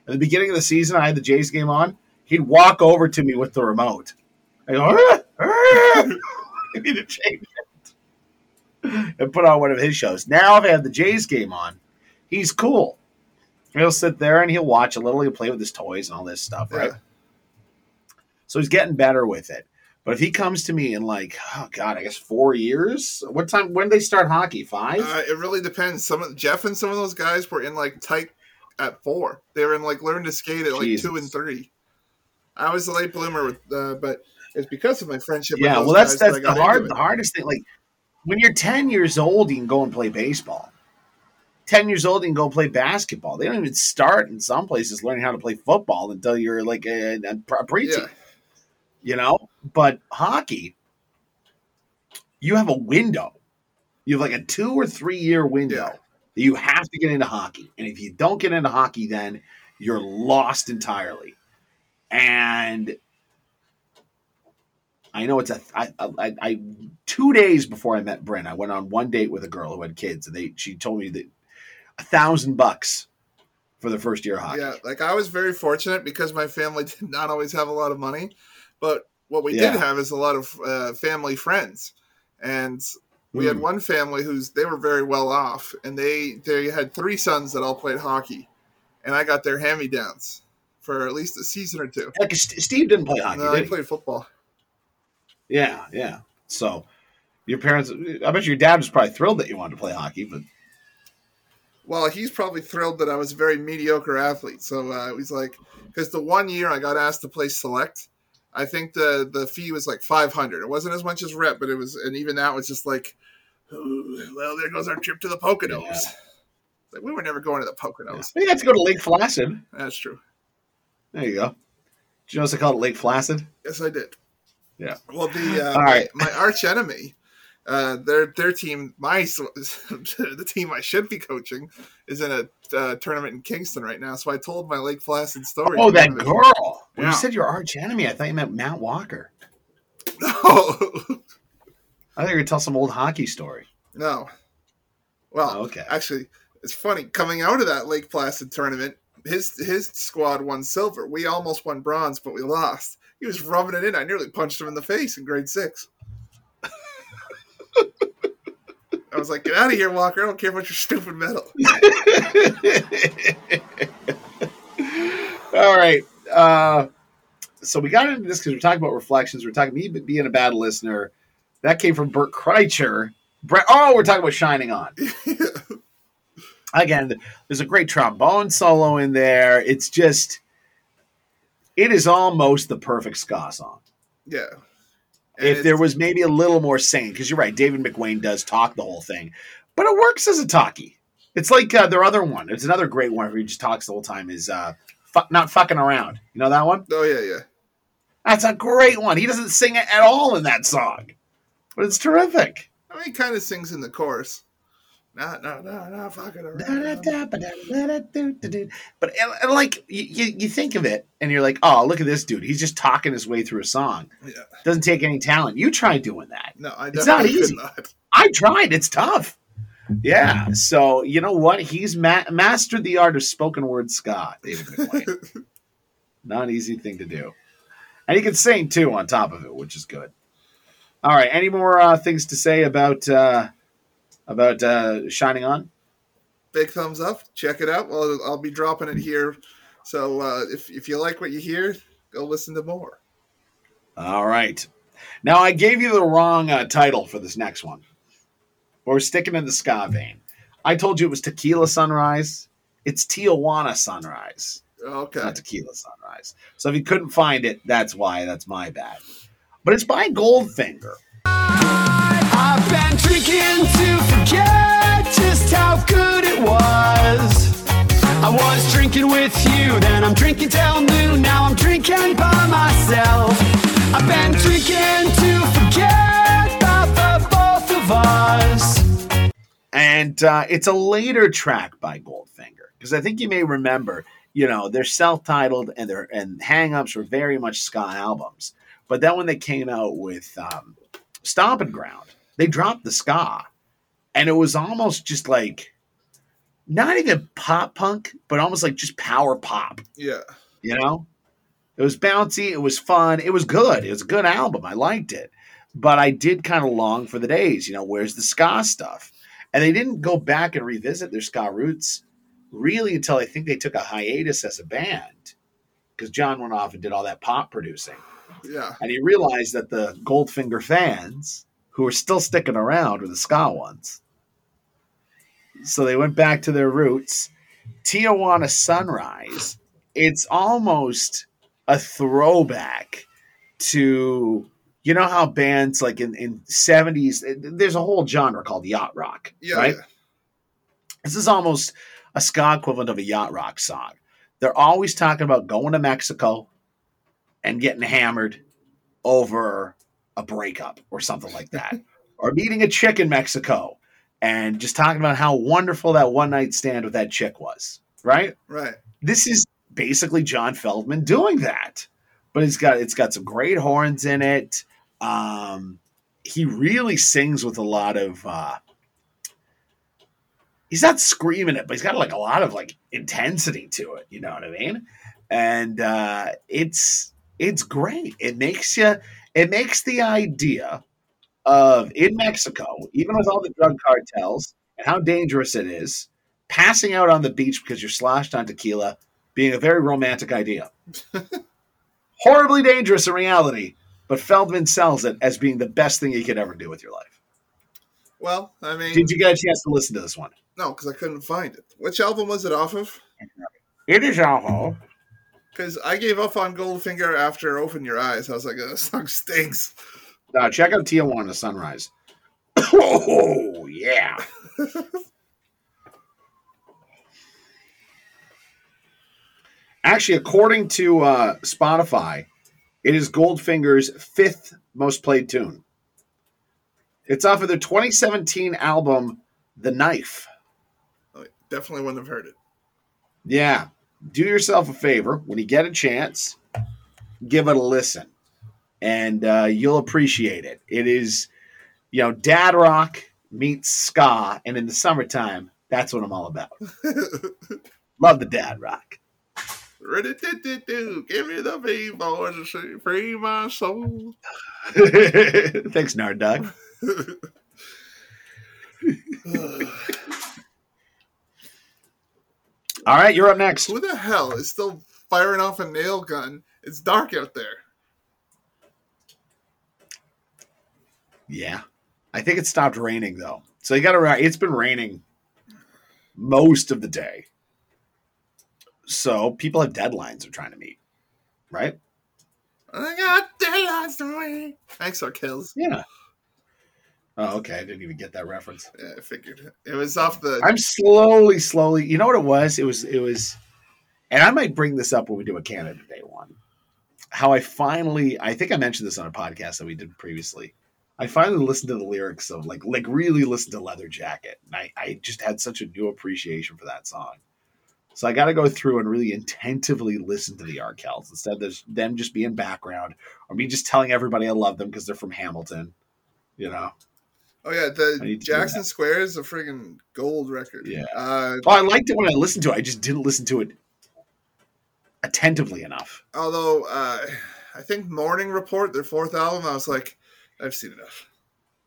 At the beginning of the season, I had the Jays game on. He'd walk over to me with the remote. I go, "Ah, ah." I need to change it. And put on one of his shows. Now, if I have had the Jays game on, he's cool. He'll sit there and he'll watch a little. He'll play with his toys and all this stuff, right? Yeah. So he's getting better with it. But if he comes to me in like, oh god, I guess four years. What time? When did they start hockey? Five. Uh, it really depends. Some of Jeff and some of those guys were in like tight at four. They were in like learn to skate at like two and three. I was a late bloomer with, uh, but it's because of my friendship. yeah, with those well, that's that that's I the hard, the hardest thing. Like when you're ten years old, you can go and play baseball. Ten years old, you can go play basketball. They don't even start in some places learning how to play football until you're like a, a preteen. Yeah, you know? But hockey you have a window. You have like a two or three year window Yeah. that you have to get into hockey. And if you don't get into hockey then you're lost entirely. And i know it's a I, I, I two days before i met bryn i went on one date with a girl who had kids and they she told me that a thousand bucks for the first year of hockey. Yeah. Like I was very fortunate because my family *laughs* did not always have a lot of money, but what we Yeah. did have is a lot of uh, family friends, and we had Hmm. one family who's they were very well off, and they they had three sons that all played hockey, and I got their hand me downs for at least a season or two. Like, steve didn't play hockey No, did he? played football. Yeah, yeah. So your parents, I bet your dad was probably thrilled that you wanted to play hockey, but Well, he's probably thrilled that I was a very mediocre athlete. So uh, he's like, because the one year I got asked to play select, I think the the fee was like five hundred. It wasn't as much as rep, but it was, and even that was just like, *sighs* well, there goes our trip to the Poconos. Yeah. Like we were never going to the Poconos. We had to go to Lake Placid. That's true. There you go. Did you know they called it Lake Placid? Yes, I did. Yeah. Well, the uh, All right. my, my arch enemy, uh, their their team, my *laughs* the team I should be coaching, is in a uh, tournament in Kingston right now. So I told my Lake Placid story. Oh, that them. girl. When Yeah. you said your arch enemy, I thought you meant Matt Walker. No, *laughs* I thought you were tell some old hockey story. no. Well, Oh, okay. actually, it's funny coming out of that Lake Placid tournament. His his squad won silver. We almost won bronze, but we lost. He was rubbing it in. I nearly punched him in the face in grade six. *laughs* I was like, "Get out of here, Walker! I don't care about your stupid medal." *laughs* All right. Uh, so we got into this because we're talking about reflections. We're talking me being a bad listener. That came from Bert Kreischer. Brett, oh, we're talking about Shining On. *laughs* Again, there's a great trombone solo in there. It's just, it is almost the perfect ska song. Yeah. And if there was maybe a little more singing, because you're right, David McWane does talk the whole thing, but it works as a talkie. It's like uh, their other one. It's another great one where he just talks the whole time. Is uh, fu- not fucking around. You know that one? oh yeah, yeah. That's a great one. He doesn't sing it at all in that song, but it's terrific. I mean, he kind of sings in the chorus. No, no, no, no, fucking around. But and, and like you, you, think of it, and you're like, oh, look at this dude. He's just talking his way through a song. Yeah. Doesn't take any talent. You try doing that. No, I It's not easy. not. I tried. It's tough. Yeah. So you know what? He's ma- mastered the art of spoken word ska, David. *laughs* Not an easy thing to do, and he can sing too on top of it, which is good. All right. Any more uh, things to say about uh, about uh, shining on? Big thumbs up. Check it out. Well, I'll be dropping it here. So uh, if if you like what you hear, go listen to more. All right. Now I gave you the wrong uh, title for this next one. We're sticking in the ska vein. I told you it was Tequila Sunrise. It's Tijuana Sunrise. Okay. not Tequila Sunrise. So if you couldn't find it, that's why. That's my bad. But it's by Goldfinger. I've been drinking to forget just how good it was. I was drinking with you, then I'm drinking till noon. Now I'm drinking by myself. I've been drinking to forget about the both of us. And uh, it's a later track by Goldfinger. Because I think you may remember, you know, they're self-titled and their and hang-ups were very much ska albums. But then when they came out with um, Stomping Ground, they dropped the ska. And it was almost just like not even pop punk, but almost like just power pop. Yeah. You know, it was bouncy. It was fun. It was good. It was a good album. I liked it, but I did kind of long for the days. You know, where's the ska stuff? And they didn't go back and revisit their ska roots really until I think they took a hiatus as a band because John went off and did all that pop producing. Yeah. And he realized that the Goldfinger fans, who were still sticking around, were the ska ones. So they went back to their roots. Tijuana Sunrise, it's almost a throwback to you know how bands like in, in 70s eh, there's a whole genre called yacht rock Yeah. right yeah. this is almost a ska equivalent of a yacht rock song they're always talking about going to mexico and getting hammered over a breakup or something like that *laughs* or meeting a chick in mexico and just talking about how wonderful that one night stand with that chick was right Right. this is basically John Feldmann doing that. But it's got it's got some great horns in it. Um, he really sings with a lot of uh, he's not screaming it, but he's got like a lot of like intensity to it. You know what I mean? And uh, it's it's great. It makes you it makes the idea of in Mexico, even with all the drug cartels and how dangerous it is, passing out on the beach because you're sloshed on tequila being a very romantic idea. *laughs* Horribly dangerous in reality, but Feldmann sells it as being the best thing you could ever do with your life. Well, I mean, Did you get a chance to listen to this one? no, because I couldn't find it. Which album was it off of? It is awful. Because I gave up on Goldfinger after Open Your Eyes. I was like, this song stinks. Uh, check out Tijuana Sunrise. oh, yeah. Actually, according to uh, Spotify, it is Goldfinger's fifth most played tune. It's off of their 2017 album, The Knife. I definitely wouldn't have heard it. Yeah. Do yourself a favor when you get a chance, give it a listen, and uh, you'll appreciate it. It is, you know, dad rock meets ska, and in the summertime, that's what I'm all about. *laughs* Love the dad rock. Give me the V boys to see free my soul. *laughs* Thanks, Nard Dog. *laughs* All right, you're up next. Who the hell is still firing off a nail gun? It's dark out there. Yeah. I think it stopped raining though. So you got to it's been raining most of the day. So people have deadlines they're trying to meet. Right? I got deadlines to meet. Thanks, Arkells. Yeah. Oh, okay. I didn't even get that reference. Yeah, I figured it was off the. I'm slowly, slowly. You know what it was? It was, it was, and I might bring this up when we do a Canada Day one. How I finally, I think I mentioned this on a podcast that we did previously. I finally listened to the lyrics of like, like really listened to Leather Jacket, and I, I just had such a new appreciation for that song. So I got to go through and really intentively listen to the Arkells instead of them just being background or me just telling everybody I love them because they're from Hamilton. You know. Oh yeah, the need to do Jackson. Square is a friggin' gold record. Yeah. Uh, Oh, I liked it when I listened to it. I just didn't listen to it attentively enough. although uh, I think Morning Report, their fourth album, I was like, I've seen enough.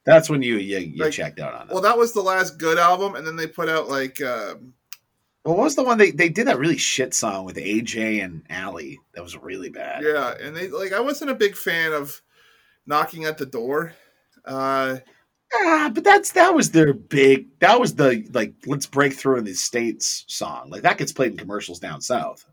That's when you you, you Like, checked out on it. Well, that was the last good album, and then they put out like um, Well, what was the one they they did that really shit song with AJ and Allie? That was really bad. yeah, and they like I wasn't a big fan of knocking at the door. Uh, Ah, but that's that was their big. That was the like let's break through in the states song. Like that gets played in commercials down south.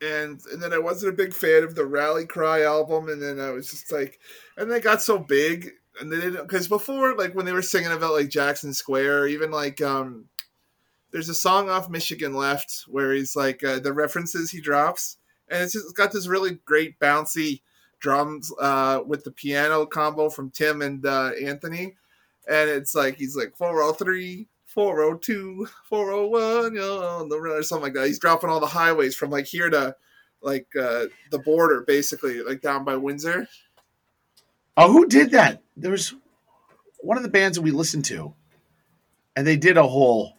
and and then I wasn't a big fan of the Rally Cry album, and then I was just like, and they got so big, and they didn't because before like when they were singing about like Jackson Square, even like um, there's a song off Michigan Left where he's like uh, the references he drops, and it's just got this really great bouncy drums uh, with the piano combo from Tim and uh, Anthony, and it's like he's like 403. 402, 401, you're on the road, or something like that. He's dropping all the highways from like here to like uh, the border, basically, like down by Windsor. Oh, who did that? There was one of the bands that we listened to, and they did a whole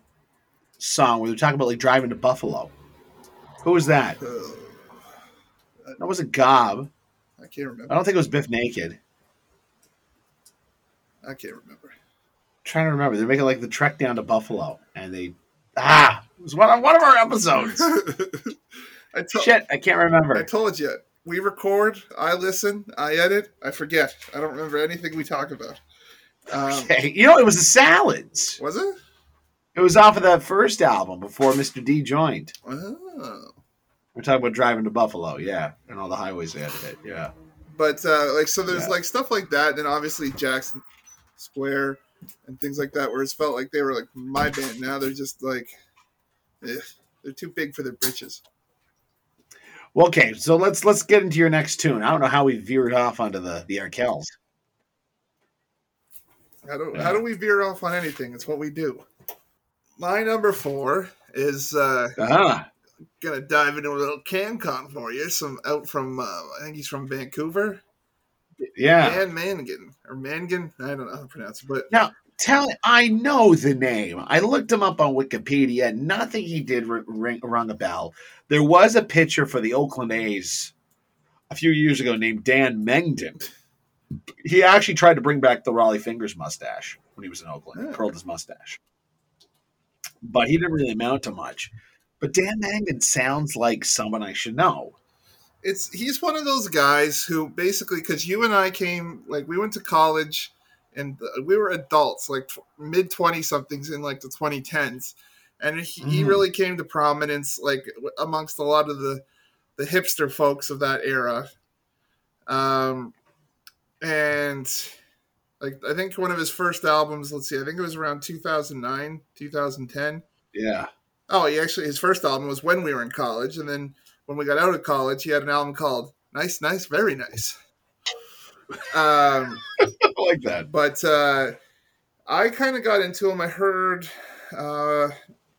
song where they're talking about like driving to Buffalo. Who was that? Uh, That wasn't Gob. I can't remember. I don't think it was Biff Naked. I can't remember. trying to remember. They're making like the trek down to Buffalo, and they ah, it was one of, one of our episodes. *laughs* I told Shit, I can't remember. I told you. We record. I listen. I edit. I forget. I don't remember anything we talk about. Um, Okay, you know it was the Salads. was it? It was off of that first album before Mr. D joined. Oh. We're talking about driving to Buffalo, yeah, and all the highways they had to hit, yeah. But uh, like, so there's Yeah. like stuff like that, and obviously Jackson Square and things like that, where it's felt like they were like my band. Now they're just like, eh, they're too big for their britches. Well, okay, so let's let's get into your next tune. I don't know how we veered off onto the the Arkells. How do Yeah. how do we veer off on anything? It's what we do. My number four is uh, Ah, gonna dive into a little CanCon for you. Some out from uh, I think he's from Vancouver. yeah. Dan Mangan or Mangan. I don't know how to pronounce it, but now Tell I know the name. I looked him up on Wikipedia. Nothing he did ring, rung a bell. There was a pitcher for the Oakland A's a few years ago named Dan Mengden. He actually tried to bring back the Rollie Fingers mustache when he was in Oakland. He Oh. curled his mustache, but he didn't really amount to much. But Dan Mengden sounds like someone I should know. it's he's one of those guys who basically because you and I came like we went to college and uh, we were adults like mid 20 somethings in like the 2010s and he, he Mhm. really came to prominence like amongst a lot of the the hipster folks of that era um and like i think one of his first albums let's see i think it was around 2009 2010 Yeah. Oh, he actually his first album was when we were in college, and then when we got out of college, he had an album called "Nice, Nice, Very Nice." Um, *laughs* I like that. but uh, I kind of got into him. I heard uh,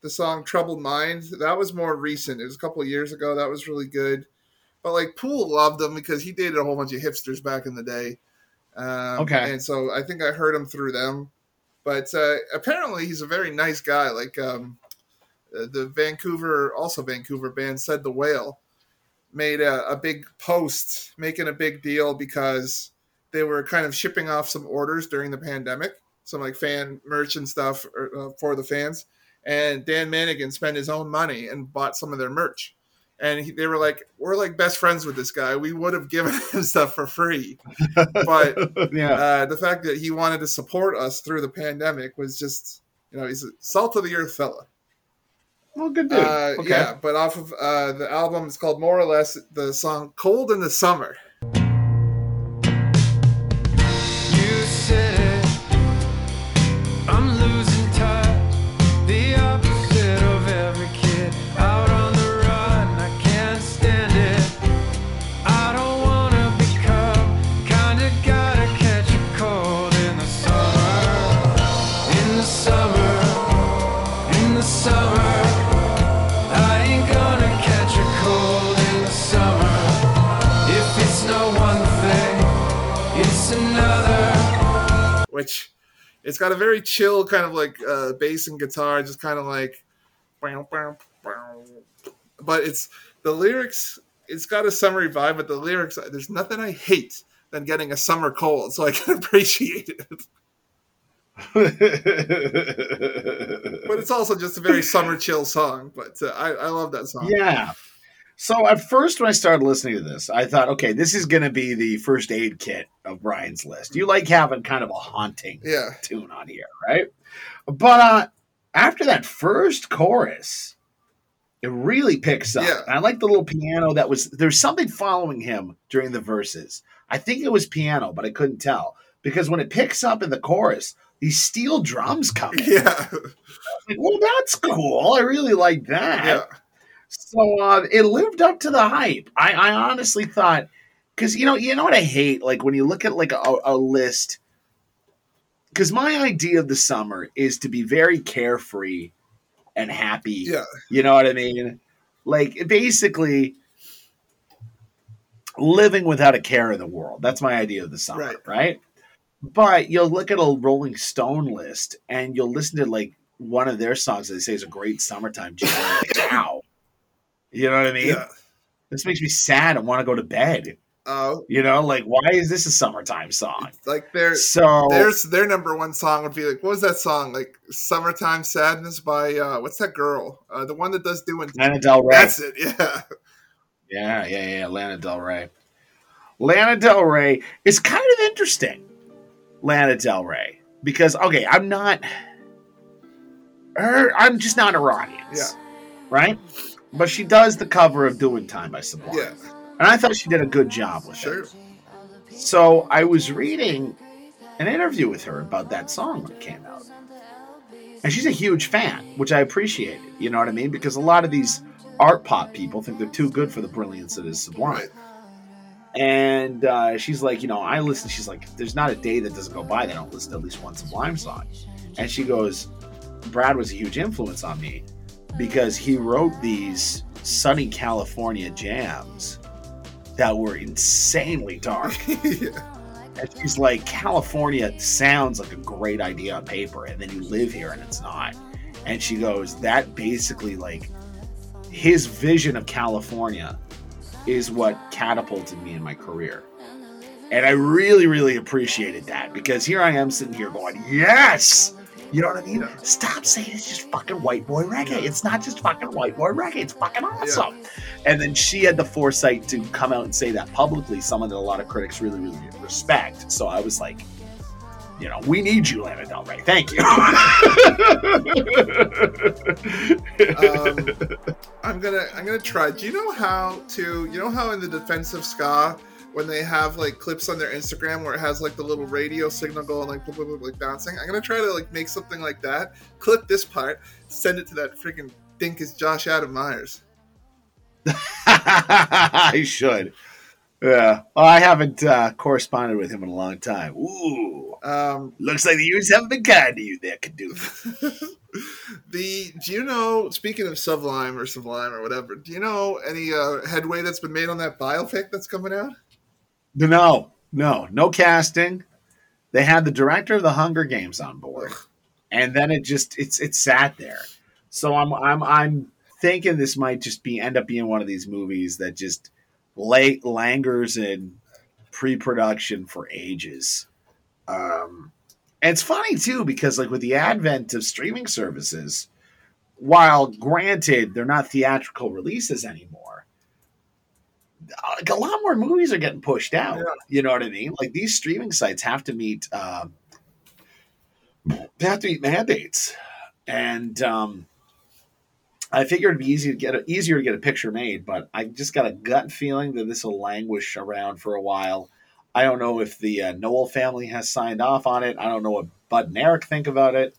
the song "Troubled Mind." That was more recent. It was a couple of years ago. That was really good. But like Poole loved him because he dated a whole bunch of hipsters back in the day. Um, Okay. and so I think I heard him through them. But uh, apparently, he's a very nice guy. Like um, uh, the Vancouver, also Vancouver band, said the whale made a, a big post making a big deal because they were kind of shipping off some orders during the pandemic, some like fan merch and stuff uh, for the fans. And Dan Manigan spent his own money and bought some of their merch. And he, they were like, "We're like best friends with this guy. We would have given *laughs* him stuff for free, but *laughs* yeah. uh, the fact that he wanted to support us through the pandemic was just, you know, he's a salt of the earth fella. Well, good dude. Uh, okay. Yeah, but off of uh, the album, it's called more or less the song "Cold in the Summer." It's got a very chill kind of like uh, bass and guitar, just kind of like, but it's the lyrics. It's got a summery vibe, but the lyrics. There's nothing I hate than getting a summer cold, so I can *laughs* appreciate it. *laughs* But it's also just a very summer chill song. But uh, I, I love that song. Yeah. So at first, when I started listening to this, I thought, okay, this is going to be the first aid kit of Brian's list. You like having kind of a haunting Yeah. tune on here, right? But uh, after that first chorus, it really picks up. Yeah. I like the little piano that was there's something following him during the verses. I think it was piano, but I couldn't tell because when it picks up in the chorus, these steel drums come in. Yeah. Like, well, that's cool. I really like that. Yeah. So uh, it lived up to the hype. I, I honestly thought because you know you know what I hate like when you look at like a, a list because my idea of the summer is to be very carefree and happy. Yeah. You know what I mean? Like basically living without a care in the world. That's my idea of the summer, Right. right? But you'll look at a Rolling Stone list and you'll listen to like one of their songs that they say is a great summertime jam. Like, *laughs* wow. You know what I mean? Yeah. This makes me sad and want to go to bed. Uh, You know, like why is this a summertime song? like their So there's their number one song would be like what was that song like "Summertime Sadness" by uh, what's that girl? Uh, the one that does doing. Lana Del Rey. That's it. Yeah. Yeah, yeah, yeah. Lana Del Rey. Lana Del Rey is kind of interesting. Lana Del Rey. Because, okay, I'm not. Her, I'm just not her audience. Yeah. Right? But she does the cover of Doing Time by Sublime. Yeah. And I thought she did a good job with Sure. it. So I was reading an interview with her about that song when it came out. And she's a huge fan, which I appreciated. You know what I mean? Because a lot of these art pop people think they're too good for the brilliance that is Sublime. Right. And uh, she's like, you know, I listen. She's like, there's not a day that doesn't go by that I don't listen to at least one Sublime song. And she goes, Brad was a huge influence on me because he wrote these sunny California jams that were insanely dark. *laughs* yeah. And she's like, California sounds like a great idea on paper, and then you live here and it's not. And she goes, that basically like his vision of California is what catapulted me in my career. And I really, really appreciated that because here I am sitting here going, yes. You know what I mean? Yeah. Stop saying it's just fucking white boy reggae. It's not just fucking white boy reggae. It's fucking awesome. And then she had the foresight to come out and say that publicly, someone that a lot of critics really, really respect. So I was like, you know, we need you, Lana Del Rey. Thank you. um, *laughs* I'm gonna I'm gonna try. Do you know how to? You know how in the defense of ska, when they have like clips on their Instagram where it has like the little radio signal going like boop, boop, boop, like bouncing. I'm gonna try to like make something like that. Clip this part, send it to that freaking think is Josh Adam Myers. *laughs* I should. Yeah. Well, I haven't uh, corresponded with him in a long time. Ooh. Um, Looks like the years haven't been kind to you there, Cadu. *laughs* *laughs* the do you know? Speaking of Sublime or Sublime or whatever, do you know any uh, headway that's been made on that biopic that's coming out? No, no, no casting. They had the director of the Hunger Games on board, and then it just it's it sat there. So I'm I'm I'm thinking this might just be end up being one of these movies that just late langers in pre-production for ages. Um, and it's funny too because like with the advent of streaming services, while granted they're not theatrical releases anymore, a lot more movies are getting pushed out. Yeah. You know what I mean? Like these streaming sites have to meet um, they have to meet mandates, and um, I figured it'd be easy to get a, easier to get a picture made. But I just got a gut feeling that this will languish around for a while. I don't know if the uh, Nowell family has signed off on it. I don't know what Bud and Eric think about it.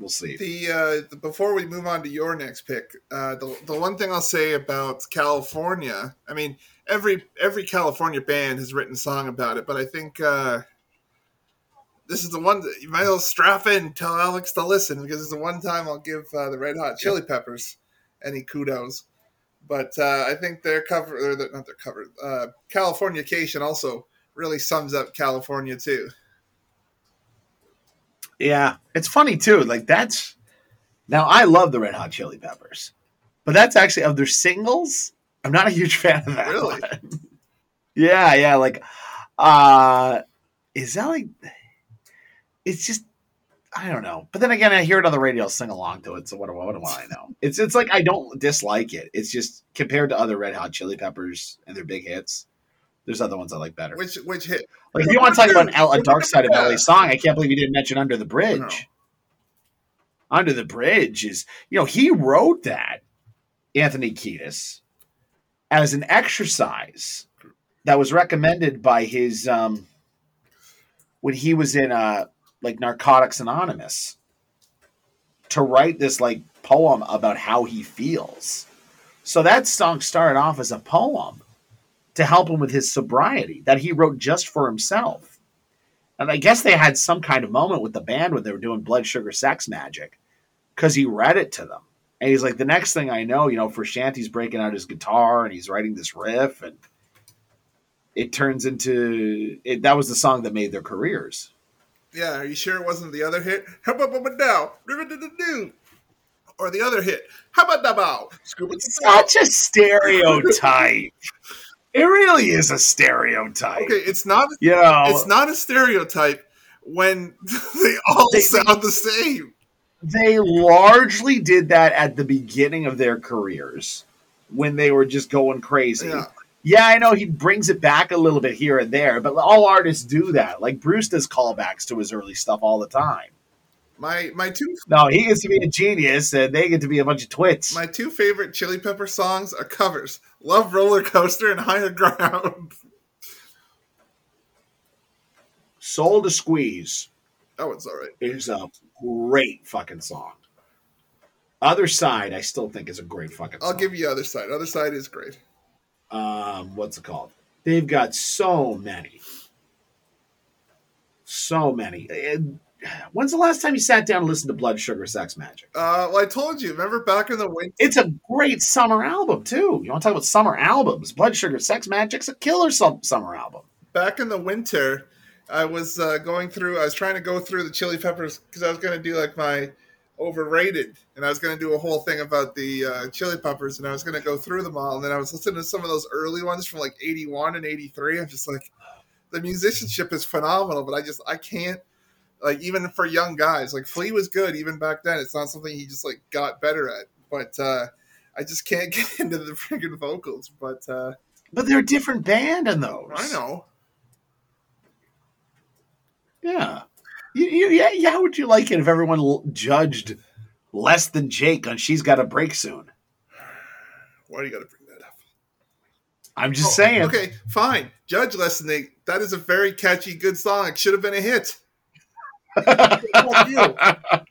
We'll see. The, uh, the before we move on to your next pick, uh, the the one thing I'll say about California, I mean every every California band has written a song about it, but I think uh, this is the one that you might as well strap in, tell Alex to listen because it's the one time I'll give uh, the Red Hot Chili Peppers any kudos. But uh, I think their cover, or their, not their cover, uh, Californication also really sums up California too. Yeah, it's funny too. Like that's now I love the Red Hot Chili Peppers, but that's actually of their singles. I'm not a huge fan of that. Really? *laughs* yeah, yeah. Like, uh, is that like? It's just I don't know. But then again, I hear it on the radio, sing along to it. So what do, what do I know? It's it's like I don't dislike it. It's just compared to other Red Hot Chili Peppers and their big hits. There's other ones I like better. Which which hit? Like if you want to talk about an L- a dark side of LA song, I can't believe you didn't mention Under the Bridge. No. Under the Bridge is, you know, he wrote that, Anthony Kiedis, as an exercise that was recommended by his um when he was in uh like Narcotics Anonymous to write this like poem about how he feels. So that song started off as a poem to help him with his sobriety that he wrote just for himself. And I guess they had some kind of moment with the band when they were doing Blood Sugar Sex Magik because he read it to them. And he's like, the next thing I know, you know, Frusciante's breaking out his guitar and he's writing this riff, and it turns into it, that was the song that made their careers. Yeah, are you sure it wasn't the other hit? How about now? Or the other hit? How about now? Such a stereotype. *laughs* it really is a stereotype. Okay, it's not. You know, It's not a stereotype when *laughs* they all They- sound the same. they largely did that at the beginning of their careers when they were just going crazy. Yeah. Yeah, I know he brings it back a little bit here and there, but all artists do that. Like Bruce does callbacks to his early stuff all the time. My my two No, he gets to be a genius, and they get to be a bunch of twits. my two favorite Chili Pepper songs are covers: "Love Roller Coaster" and "Higher Ground." Soul to Squeeze That one's all right. is a great fucking song. Other Side, I still think is a great fucking song. I'll give you other side. Other side is great. um, what's it called? They've got so many, so many. And when's the last time you sat down and listened to Blood Sugar Sex Magik? Uh, well, I told you. Remember back in the winter? It's a great summer album too. You want to talk about summer albums? Blood Sugar Sex Magik's a killer sum- summer album. back in the winter, I was uh, going through. I was trying to go through the Chili Peppers because I was going to do like my overrated, and I was going to do a whole thing about the uh, Chili Peppers, and I was going to go through them all. And then I was listening to some of those early ones from like '81 and '83. I'm just like, the musicianship is phenomenal, but I just I can't. Like even for young guys, like Flea was good even back then. It's not something he just like got better at, but uh, I just can't *laughs* get into the freaking vocals. But uh, But they're a different band in those. I know. Yeah. You, you, yeah, yeah. How would you like it if everyone l- judged less than Jake on "She's Gonna Break Soon"? Why do you got to bring that up? I'm just Oh, saying. Okay, fine. Judge Lesson, they that is a very catchy, good song. It should have been a hit. I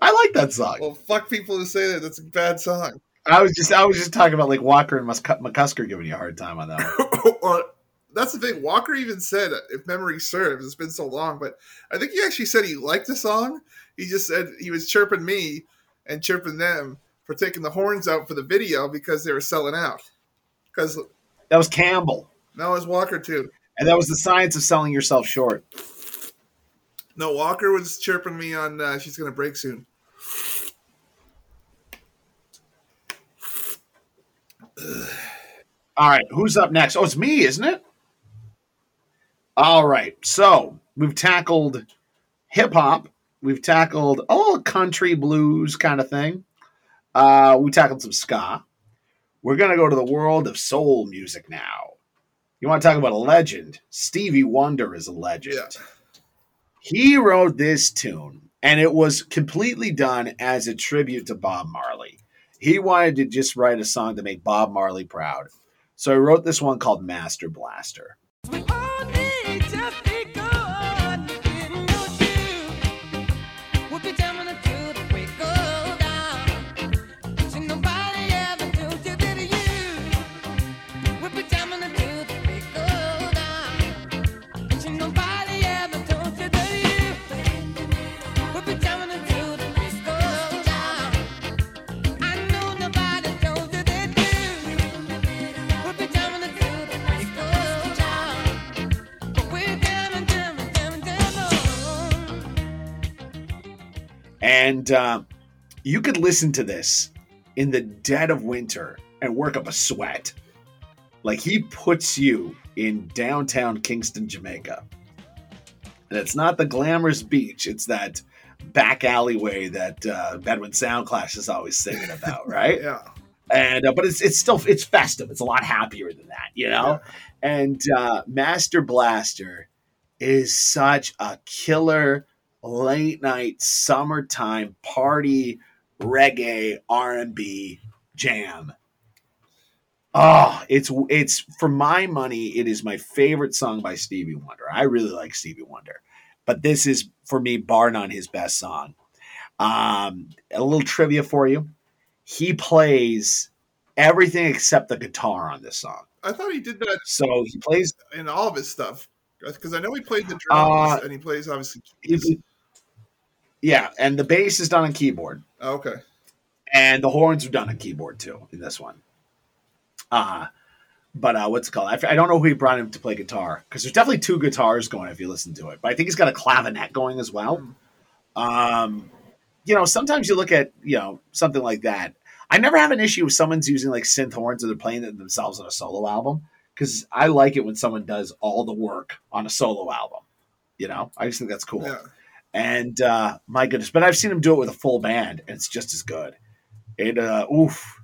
like that song. Well, fuck people who say that. That's a bad song. I was just I was just talking about like Walker and Mus- McCusker giving you a hard time on that one. *coughs* that's the thing. Walker even said, if memory serves, it's been so long, but I think he actually said he liked the song. He just said he was chirping me and chirping them for taking the horns out for the video because they were selling out. Because That was Campbell, now was Walker too. and that was the science of selling yourself short. No, Walker was chirping me on uh, she's gonna break soon. All right, who's up next? Oh, it's me, isn't it? All right, so we've tackled hip hop, we've tackled all country blues kind of thing. Uh, we tackled some ska. We're gonna go to the world of soul music now. You want to talk about a legend? Stevie Wonder is a legend. Yeah. He wrote this tune, and it was completely done as a tribute to Bob Marley. He wanted to just write a song to make Bob Marley proud. So he wrote this one called Master Blaster. And uh, you could listen to this in the dead of winter and work up a sweat. Like he puts you in downtown Kingston, Jamaica. And it's not the glamorous beach, it's that back alleyway that uh, Bedouin Soundclash is always singing about, *laughs* right? Yeah. and uh, but it's it's still it's festive. It's a lot happier than that, you know. And uh, Master Blaster is such a killer late night summertime party reggae R and B jam. Oh, it's it's for my money. It is my favorite song by Stevie Wonder. I really like Stevie Wonder, but this is for me bar none his best song. Um, a little trivia for you: he plays everything except the guitar on this song. I thought he did that So he plays. in all of his stuff because I know he played the drums Uh, and he plays obviously. he- yeah, and the bass is done on keyboard. Oh, okay. and the horns are done on keyboard too in this one. Uh but uh, what's it called? I don't know who he brought him to play guitar because there's definitely two guitars going if you listen to it. But I think he's got a clavinet going as well. Um, you know, sometimes you look at you know something like that. I never have an issue if someone's using like synth horns or they're playing it themselves on a solo album because I like it when someone does all the work on a solo album. You know, I just think that's cool. Yeah. And uh, my goodness, but I've seen him do it with a full band, and it's just as good. It uh, oof,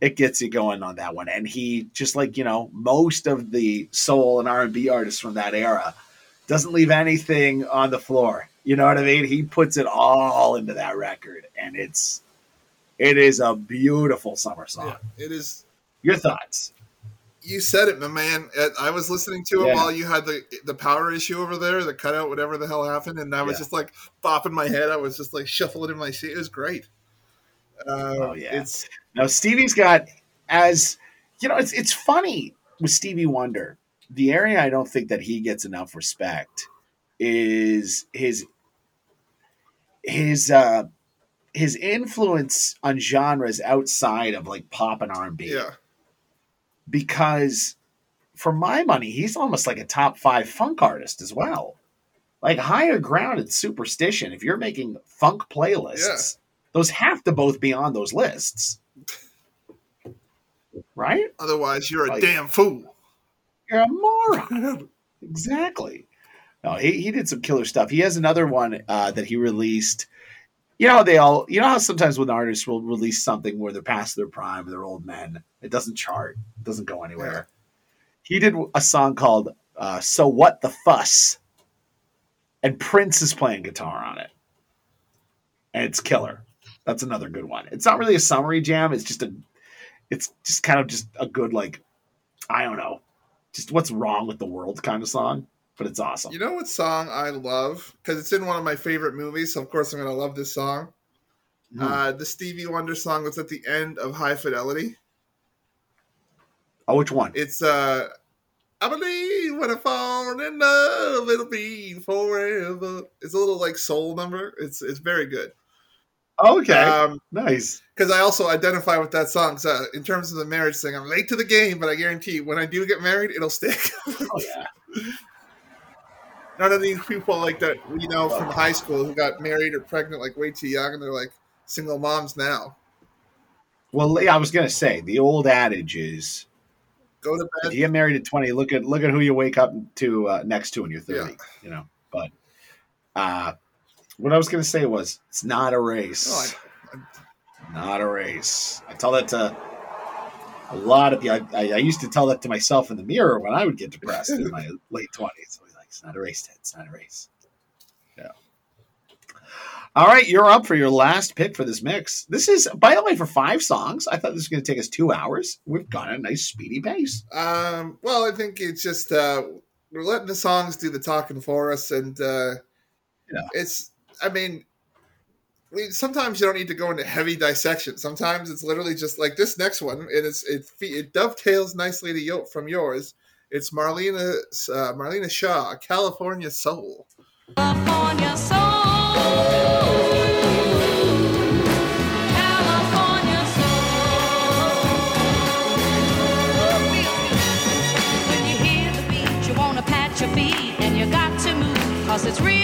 it gets you going on that one. And he just like you know most of the soul and R and B artists from that era doesn't leave anything on the floor. You know what I mean? He puts it all into that record, and it's it is a beautiful summer song. Yeah, it is. Your thoughts? You said it, my man. I was listening to it Yeah. while you had the the power issue over there, the cutout, whatever the hell happened, and I was Yeah. just like bopping my head. I was just like shuffling in my seat. It was great. Uh, Oh, yeah. it's Now Stevie's got as you know, it's it's funny with Stevie Wonder. The area I don't think that he gets enough respect is his his uh his influence on genres outside of like pop and R and B. yeah, Because for my money, he's almost like a top five funk artist as well. Like higher ground and superstition. If you're making funk playlists, those have to both be on those lists. Right? otherwise you're a damn fool. You're a moron. *laughs* exactly. No, he, he did some killer stuff. He has another one uh, that he released. You know, they all, you know how sometimes when artists will release something where they're past their prime, they're old men, it doesn't chart, it doesn't go anywhere. He did a song called uh, So What the Fuss, and Prince is playing guitar on it. And it's killer. That's another good one. It's not really a summary jam, it's just a, it's just kind of just a good, like, I don't know, just what's wrong with the world kind of song, but it's awesome. You know what song I love because it's in one of my favorite movies. So of course I'm gonna love this song. Hmm. Uh, the Stevie Wonder song that's at the end of High Fidelity. oh, which one? It's uh, I believe when I fall in love, it'll be forever. It's a little like soul number. It's it's very good. okay, Um, nice. because I also identify with that song. So in terms of the marriage thing, I'm late to the game, but I guarantee when I do get married, it'll stick. Oh yeah, *laughs* None of these people like that we know from high school who got married or pregnant like way too young, and they're like single moms now. well, yeah, I was gonna say the old adage is Go to bed. if you get married at twenty, look at look at who you wake up to uh, next to when you're thirty. You know, but uh, what I was gonna say was it's not a race. Oh, I, not a race. I tell that to a lot of people. I, I, I used to tell that to myself in the mirror when I would get depressed in my *laughs* late twenties. I was like, "It's not a race, Ted. It's not a race." Yeah. All right, you're up for your last pick for this mix. This is, by the way, for five songs. I thought this was going to take us two hours. We've got a nice speedy pace. Um, well, I think it's just uh, we're letting the songs do the talking for us, and uh, Yeah. it's. I mean, we sometimes you don't need to go into heavy dissection. Sometimes it's literally just like this next one, and it's it it dovetails nicely to yo- from yours. It's Marlena uh, Marlena Shaw, California Soul. California soul. Soul. When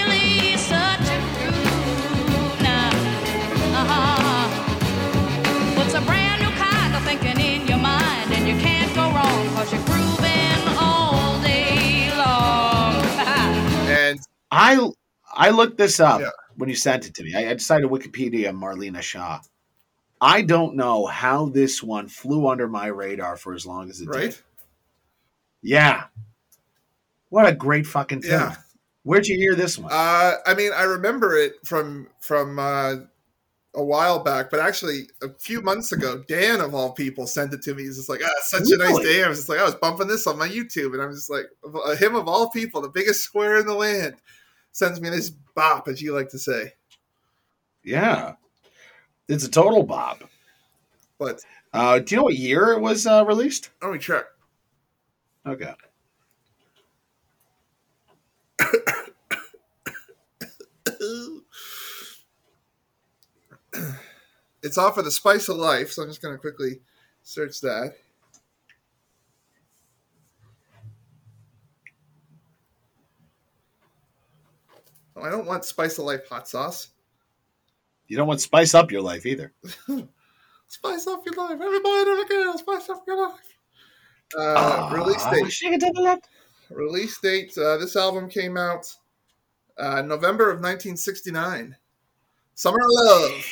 I I looked this up Yeah. when you sent it to me. I, I decided Wikipedia Marlena Shaw. I don't know how this one flew under my radar for as long as it did. right, Yeah. What a great fucking tune. Yeah. Where'd you hear this one? uh, I mean, I remember it from from uh, a while back, but actually a few months ago, Dan of all people sent it to me. He's just like, ah, such a nice day. I was just like, I was bumping this on my YouTube, and I'm just like, uh, him of all people, the biggest square in the land, sends me this bop, as you like to say. yeah. It's a total bop. But Uh, do you know what year it was uh, released? let me check. Okay. *coughs* It's off of the Spice of Life, so I'm just gonna quickly search that. Oh, I don't want spice of life hot sauce. You don't want spice up your life either. *laughs* Spice up your life. Everybody the girl. Spice up your life. Uh, release Ah, date. shake it to the left. Release date. Uh, this album came out uh, November of 1969. Summer of Love.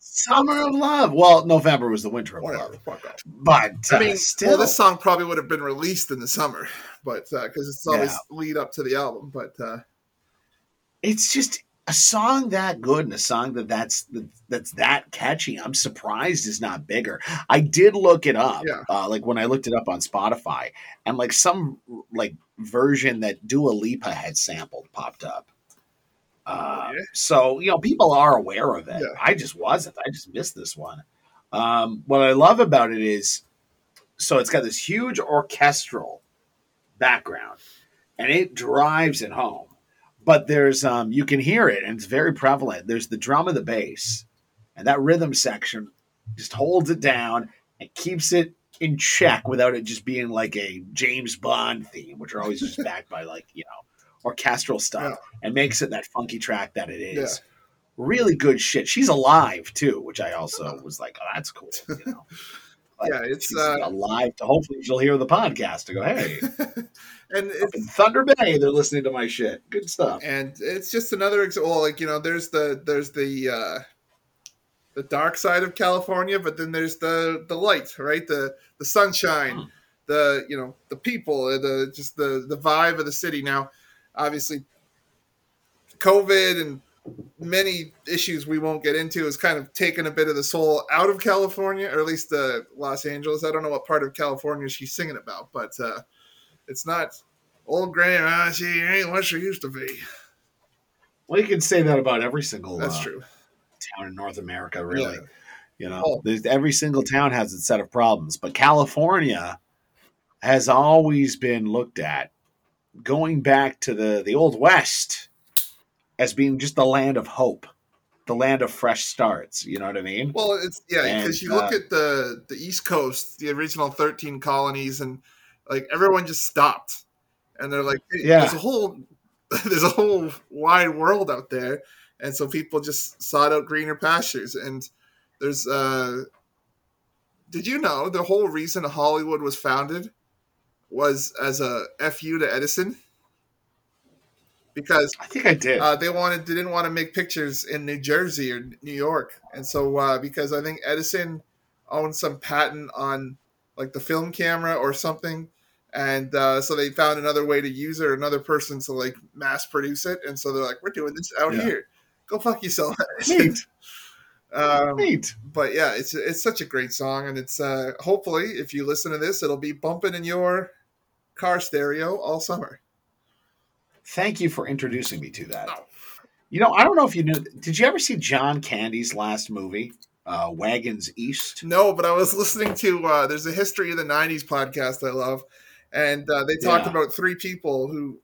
Summer of Love. Well, November was the winter of Whatever. love, but uh, I mean, still, well, this song probably would have been released in the summer, but because it's always Yeah. lead up to the album. But uh, it's just a song that good and a song that that's that's that catchy. I'm surprised is not bigger. I did look it up, Yeah. uh, like when I looked it up on Spotify, and like some like version that Dua Lipa had sampled popped up. Uh, Yeah. So you know, people are aware of it. Yeah. I just wasn't. I just missed this one. Um, what I love about it is, so it's got this huge orchestral background, and it drives it home but there's um you can hear it and it's very prevalent. There's the drum and the bass and that rhythm section just holds it down and keeps it in check without it just being like a james bond theme which are always just *laughs* backed by like you know orchestral stuff and makes it that funky track that it is. Really good shit. She's alive too which i also *laughs* was like oh that's cool you know? Like, *laughs* Yeah, it's, uh, alive to hopefully she'll hear the podcast to go hey and it's thunder bay they're listening to my shit good stuff and it's just another example. Like you know, there's the there's the uh, the dark side of California, but then there's the the light, right? The the sunshine, Hmm. the you know the people, uh, the just the the vibe of the city. Now, obviously, COVID and many issues we won't get into has kind of taken a bit of the soul out of California, or at least uh, Los Angeles. I don't know what part of California she's singing about, but uh, it's not old grandma. She ain't what she used to be. Well, you can say that about every single That's uh, true. town in North America, really. Yeah. You know, Oh. every single town has its set of problems, but California has always been looked at, going back to the the old West, as being just the land of hope, the land of fresh starts. You know what I mean? Well, it's yeah, because you look uh, at the the East Coast, the original thirteen colonies, and like everyone just stopped, and they're like, hey, Yeah. there's a whole *laughs* there's a whole wide world out there, and so people just sought out greener pastures. And there's uh, did you know the whole reason Hollywood was founded was as a fu to Edison? Because I think I did. uh, they wanted they didn't want to make pictures in New Jersey or New York, and so uh, because I think Edison owned some patent on like the film camera or something, and uh, so they found another way to use it or another person to like mass produce it, and so they're like, we're doing this out Yeah. here. Go fuck yourself. *laughs* Neat, um, neat. but yeah, it's it's such a great song, and it's uh, hopefully if you listen to this, it'll be bumping in your car stereo all summer. Thank you for introducing me to that. Oh. You know, I don't know if you knew. Did you ever see John Candy's last movie, uh, Wagons East? No, but I was listening to uh, there's a history of the '90s podcast I love, and uh, they talked Yeah. about three people who,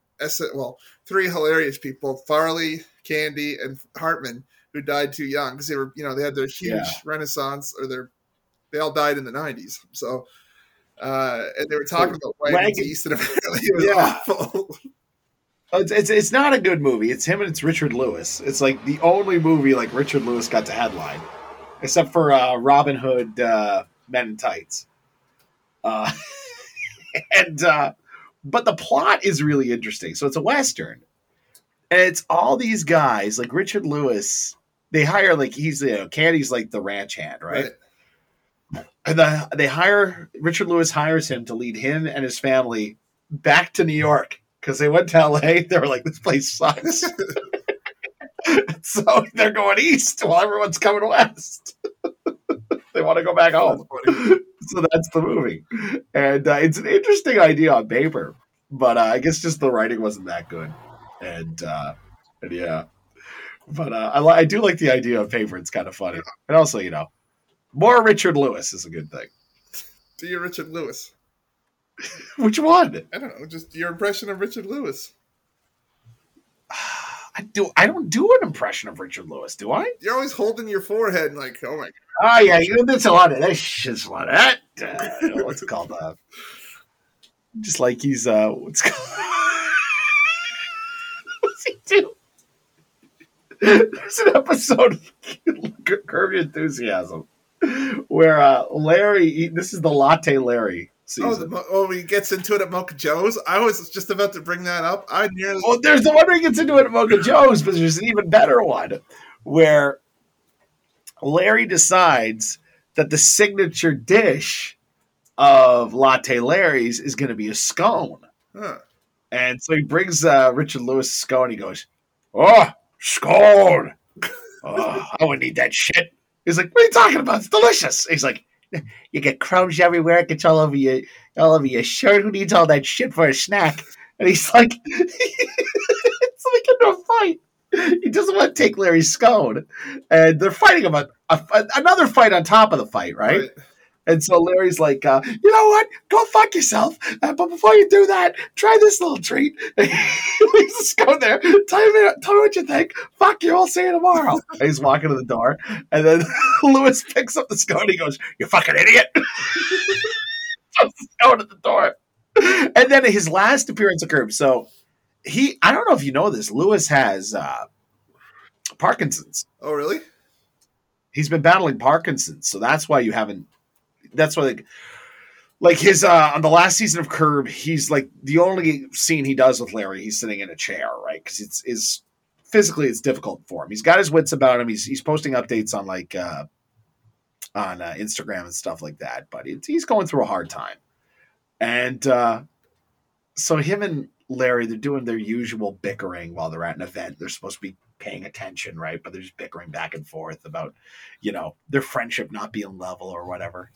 well, three hilarious people: Farley, Candy, and Hartman, who died too young because they were, you know, they had their huge Yeah. renaissance, or their, they all died in the '90s. So, uh, and they were talking about Wagon- East, and *laughs* apparently it was Yeah. awful. Oh, It's, it's it's not a good movie. It's him and it's Richard Lewis. It's like the only movie like Richard Lewis got to headline, except for uh, Robin Hood uh, Men in Tights. Uh, *laughs* *laughs* and uh, but the plot is really interesting. So it's a western, and it's all these guys like Richard Lewis. They hire like he's you know, Candy's like the ranch hand, right? And the, they hire Richard Lewis hires him to lead him and his family back to New York because they went to LA. *laughs* They were like, "This place sucks," *laughs* so they're going east while everyone's coming west. they want to go back home, *laughs* so that's the movie. And uh, it's an interesting idea on paper, but uh, I guess just the writing wasn't that good. And, uh, and yeah, but uh, I, I do like the idea of paper. It's kind of funny, and also you know, more Richard Lewis is a good thing. Do you Richard Lewis? *laughs* Which one? I don't know, just your impression of Richard Lewis. I do. I don't do an impression of Richard Lewis, do I? You're always holding your forehead and like, oh my God. Oh yeah, you that's a lot of this shit's a lot of that. Uh, what's it called? Uh, just like he's uh, what's called? *laughs* what's he do? there's an episode of Curb Your Enthusiasm where uh, Larry, this is the Latte Larry season. Oh, the, oh, he gets into it at Mocha Joe's. I was just about to bring that up. I nearly. Well, there's the one where he gets into it at Mocha Joe's, but there's an even better one where Larry decides that the signature dish of Latte Larry's is going to be a scone. Huh. And so he brings uh, Richard Lewis a scone. He goes, Oh, scone. *laughs* Oh, I wouldn't eat that shit. He's like, What are you talking about? It's delicious. He's like, You get crumbs everywhere. It gets all over your all over your shirt. Who needs all that shit for a snack? And he's like, *laughs* It's like into a fight. He doesn't want to take Larry's scone. And they're fighting about another fight on top of the fight, right? And so Larry's like, uh, you know what? Go fuck yourself. Uh, but before you do that, try this little treat. *laughs* Let's just go there. Tell me, tell me what you think. Fuck you. I'll see you tomorrow. And *laughs* he's walking to the door. And then *laughs* Lewis picks up the scone. He goes, you fucking idiot. Scone at the door. And then his last appearance occurred. So he, I don't know if you know this, Lewis has uh, Parkinson's. Oh, really? He's been battling Parkinson's. So that's why you haven't that's why like like his uh on the last season of Curb, he's like the only scene he does with Larry, he's sitting in a chair, right? Because it's is physically it's difficult for him. He's got his wits about him. He's he's posting updates on like uh on uh, Instagram and stuff like that, but he's going through a hard time. And uh so him and Larry, they're doing their usual bickering while they're at an event. They're supposed to be paying attention, right? But they're just bickering back and forth about, you know, their friendship not being level or whatever.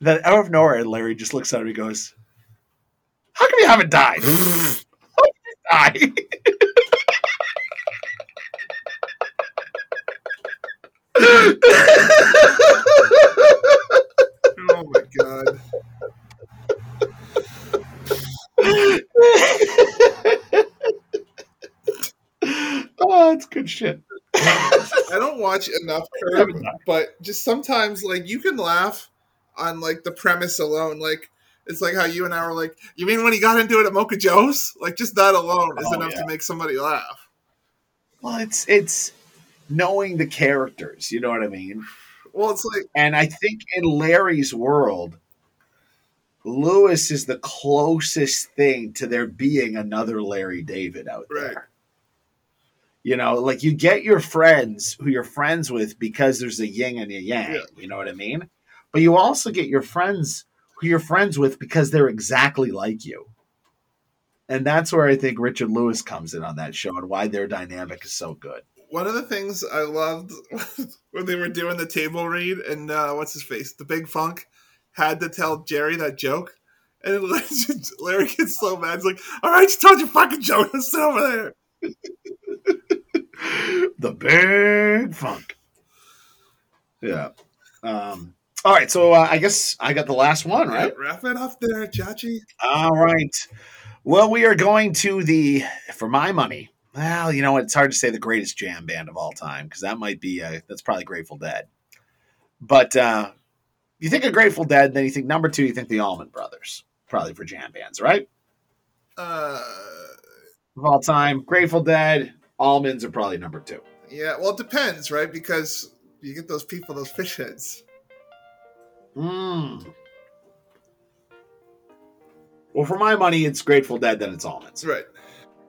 Then out of nowhere, Larry just looks at him and goes, How come you haven't died? *laughs* How come you die? Oh my god. oh, it's good shit. I don't watch enough Curb, but just sometimes like you can laugh on like the premise alone. Like it's like how you and I were like, you mean when he got into it at Mocha Joe's? Like just that alone is Oh, enough yeah. to make somebody laugh. Well, it's it's knowing the characters, you know what I mean? Well, it's like And I think in Larry's world, Lewis is the closest thing to there being another Larry David out there. Right. You know, like you get your friends who you're friends with because there's a yin and a yang. Yeah. You know what I mean? But you also get your friends who you're friends with because they're exactly like you. And that's where I think Richard Lewis comes in on that show and why their dynamic is so good. one of the things I loved *laughs* when they were doing the table read and uh, what's his face, the Big Funk, had to tell Jerry that joke. And *laughs* Larry gets so mad. He's like, "All right, you told your fucking joke. Let's sit over there." *laughs* the big funk. Yeah. Um, all right, so uh, I guess I got the last one, right? Yeah, wrap it up there, Chachi. All right. Well, we are going to the, for my money, well, you know what? It's hard to say the greatest jam band of all time because that might be, uh, that's probably Grateful Dead. But uh, you think of Grateful Dead, then you think number two, you think the Allman Brothers, probably for jam bands, right? Uh, Of all time, Grateful Dead, Allmans are probably number two. yeah, well, it depends, right? Because you get those people, those Phish heads. Mm. Well, for my money, it's Grateful Dead, then it's Allmans. Right.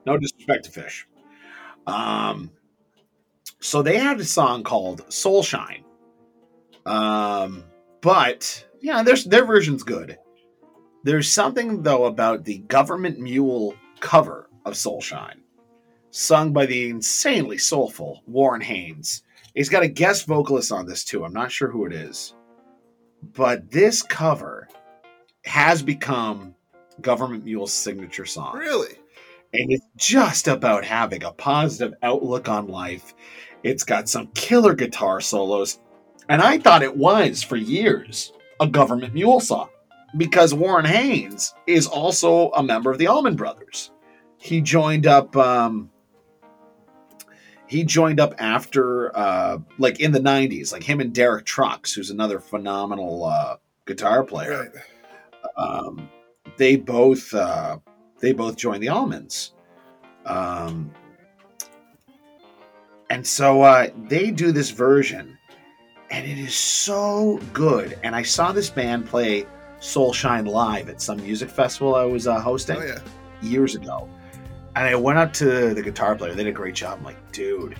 No disrespect to Phish. Um, so they had a song called Soulshine. Um, but yeah, their their version's good. There's something though about the Government Mule cover of Soulshine, sung by the insanely soulful Warren Haynes. He's got a guest vocalist on this too. I'm not sure who it is, but this cover has become Government Mule's signature song Really? and it's just about having a positive outlook on life. It's got some killer guitar solos, and I thought it was for years a government mule song because Warren Haynes is also a member of the Allman Brothers. He joined up. Um, he joined up after, uh, like in the '90s, like him and Derek Trucks, who's another phenomenal uh, guitar player Right. um, they both uh, they both joined the Allmans um, And so uh, they do this version, and it is so good. And I saw this band play Soulshine live at some music festival I was uh, hosting Oh yeah. years ago. And I went up to the guitar player. They did a great job. I'm like, dude,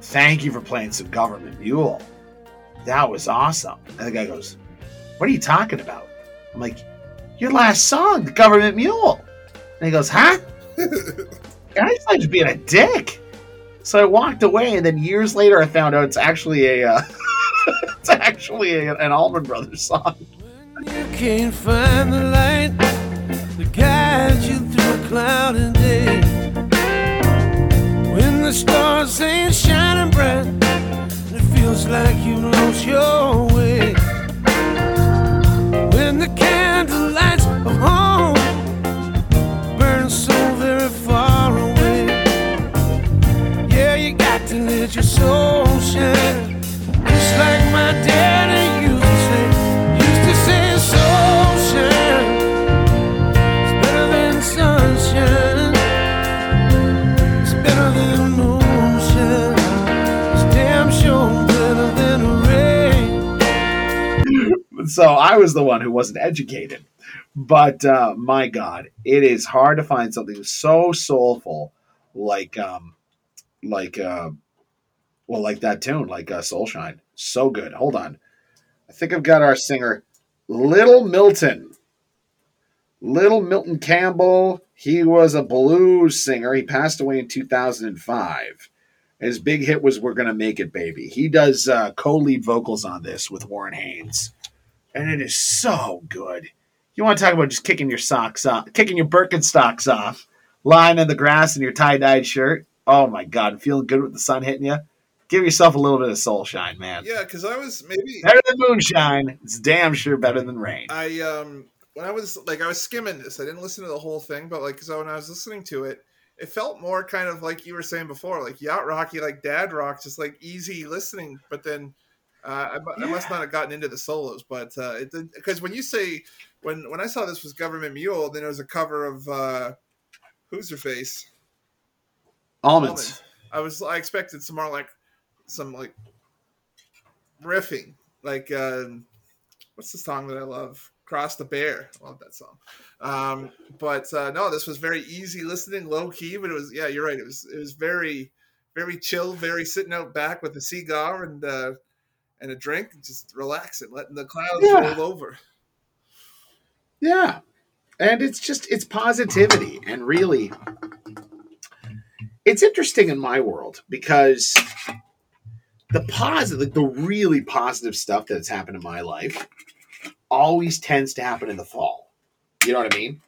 thank you for playing some Government Mule. That was awesome. And the guy goes, What are you talking about? I'm like, Your last song, The Government Mule. And he goes, Huh? *laughs* and I thought he was being a dick. So I walked away, and then years later, I found out it's actually a, uh, *laughs* it's actually a, an Allman Brothers song. You you cloudy day. When the stars ain't shining bright, it feels like you've lost your way. When the candle lights of home burn so very far away. Yeah, you got to let your soul shine. Just like my so I was the one who wasn't educated. But uh, my God, it is hard to find something so soulful like um like uh well like that tune, like uh, Soulshine. So good. Hold on. I think I've got our singer Little Milton. Little Milton Campbell, he was a blues singer. He passed away in 2005. His big hit was We're Gonna Make It Baby. He does uh, co lead vocals on this with Warren Haynes and it is so good. You want to talk about just kicking your socks off, kicking your Birkenstocks off, lying in the grass in your tie dyed shirt. Oh my God, feeling good with the sun hitting you. Give yourself a little bit of soul shine, man. Yeah, because I was maybe Better than moonshine. It's damn sure better than rain. I um when I was like I was skimming this. I didn't listen to the whole thing, but like so when I was listening to it, it felt more kind of like you were saying before, like yacht rocky, like dad rock, just like easy listening. But then uh, I, I must not have gotten into the solos, but uh, because when you say when when I saw this was Government Mule, then it was a cover of uh, who's her face Allmans. I was I expected some more like some like riffing, like um, what's the song that I love? Cross the Bear. I love that song. Um, but uh, no, this was very easy listening, low key. But it was yeah, you're right. It was it was very very chill, very sitting out back with a cigar and uh, and a drink, just relaxing, letting the clouds Yeah. roll over. Yeah. And it's just it's positivity and really it's interesting in my world because the positive the really positive stuff that's happened in my life always tends to happen in the fall. You know what I mean?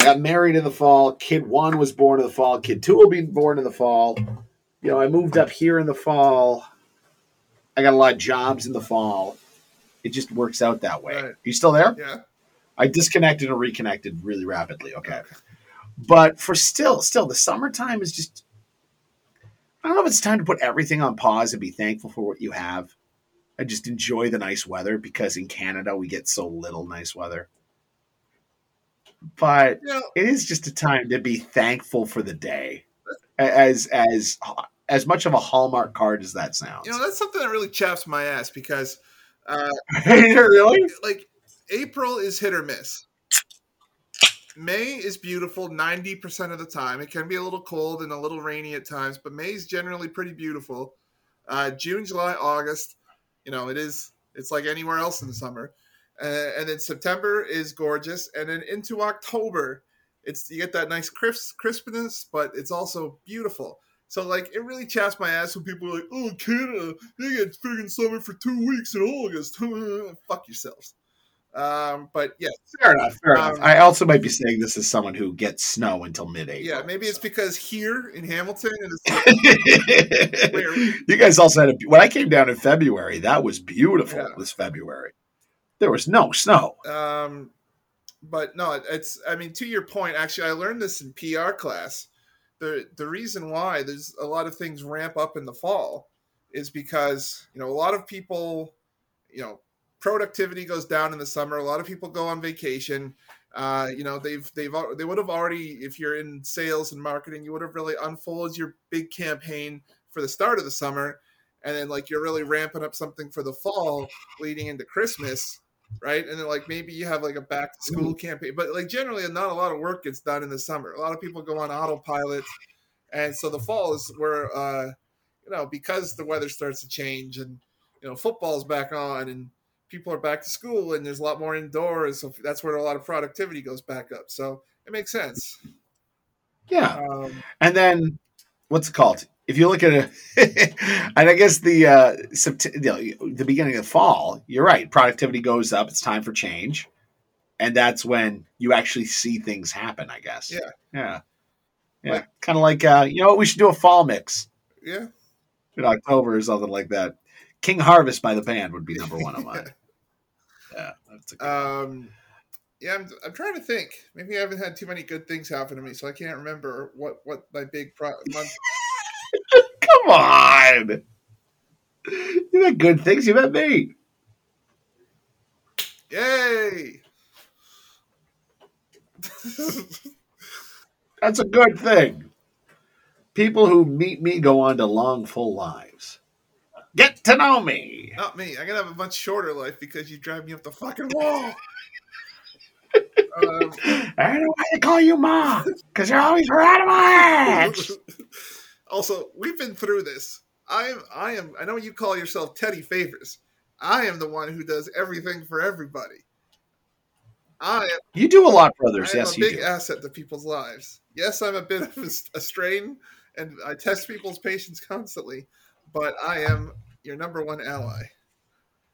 I got married in the fall, kid 1 was born in the fall, kid 2 will be born in the fall. You know, I moved up here in the fall. I got a lot of jobs in the fall. It just works out that way. Right. Are you still there? Yeah, I disconnected and reconnected really rapidly. Okay. But for still, still, the summertime is just. I don't know if it's time to put everything on pause and be thankful for what you have. I just enjoy the nice weather because in Canada we get so little nice weather. But you know, it is just a time to be thankful for the day, as as as much of a hallmark card as that sounds. you know that's something that really chaps my ass because uh, *laughs* really? like April is hit or miss. May is beautiful 90% of the time. It can be a little cold and a little rainy at times, but May is generally pretty beautiful. Uh, June, July, August, you know, it is, it's like anywhere else in the summer. Uh, and then September is gorgeous. And then into October, it's, you get that nice crisp, crispness, but it's also beautiful. So, like, it really chaps my ass when people are like, oh, Canada, they get friggin' summer for two weeks in August. *laughs* Fuck yourselves. Um, but yeah, Fair enough. Fair enough. Um, I also might be saying this as someone who gets snow until mid-April. yeah, maybe it's because here in Hamilton, and it's *laughs* *laughs* you guys also had a when I came down in February, that was beautiful Yeah. this February. There was no snow. um, but no, it's. I mean, to your point, actually, I learned this in PR class. The the reason why there's a lot of things ramp up in the fall is because you know a lot of people, you know, productivity goes down in the summer. A lot of people go on vacation. Uh, you know, they've they've they would have already, if you're in sales and marketing, you would have really unfolded your big campaign for the start of the summer, and then like you're really ramping up something for the fall leading into Christmas, right? And then like maybe you have like a back to school campaign, but like generally not a lot of work gets done in the summer. A lot of people go on autopilot, and so the fall is where uh, you know because the weather starts to change and you know football's back on and people are back to school and there's a lot more indoors, so that's where a lot of productivity goes back up. So it makes sense. Yeah. Um, And then what's it called? If you look at it, *laughs* and I guess the uh, Sept- the beginning of fall, you're right. Productivity goes up. It's time for change, and that's when you actually see things happen. I guess. Yeah. Yeah. Yeah. Like- kind of like uh, you know what? We should do a fall mix yeah, in October or something like that. King Harvest by the band would be number one on mine. *laughs* yeah, that's a good one. um, yeah. I'm, I'm trying to think. Maybe I haven't had too many good things happen to me, so I can't remember what what my big pro- month. *laughs* Come on. You had good things. You met me. Yay! *laughs* That's a good thing. People who meet me go on to long, full lives. Get to know me. Not me. I'm gonna have a much shorter life because you drive me up the fucking wall. um, *laughs* I don't know why they call you Ma, because you're always right on my ass. Also, we've been through this. I am. I am. I know you call yourself Teddy Favors. I am the one who does everything for everybody. I am. You do a lot for others. I am Yes, a big do. asset to people's lives. Yes, I'm a bit of a, a strain, and I test people's patience constantly. But I am your number one ally.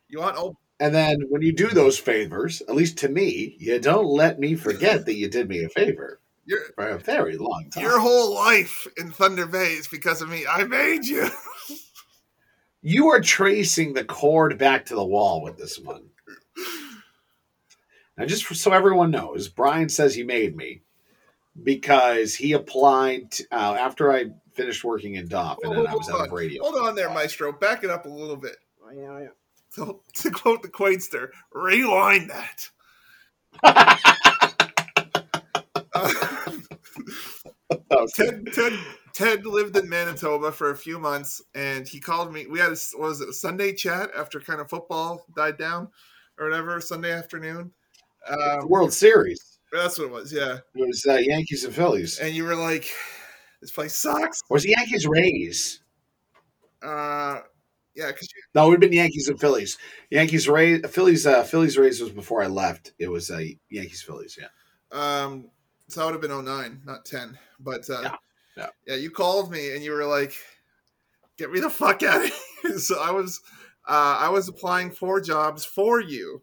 You want oh And then when you do those favors, at least to me, you don't let me forget that you did me a favor your for a very long time. your whole life in Thunder Bay is because of me. I made you. You are tracing the cord back to the wall with this one. Now, just so everyone knows, Brian says he made me because he applied t- uh, after I finished working in Doff and then I was out of radio. Hold on there, Maestro. Back it up a little bit. Yeah, So, *laughs* to quote the Quaidster, rewind that. *laughs* Uh, Oh, *laughs* Ted, Ted, Ted lived in Manitoba for a few months, and he called me. We had a, what was it a Sunday chat after kind of football died down, or whatever Sunday afternoon. Um, World Series. that's what it was, yeah. It was uh, Yankees and Phillies. And you were like, "This place sucks." Or was it Yankees Rays? Uh, yeah, because you No, have been Yankees and Phillies. Yankees Rays, Phillies, uh, Phillies Rays was before I left. It was uh, Yankees Phillies. Yeah. Um, so that would have been 09, not 10. But uh, Yeah, yeah. yeah, you called me and you were like, "Get me the fuck *laughs* out of here." so I was, uh, I was applying for jobs for you,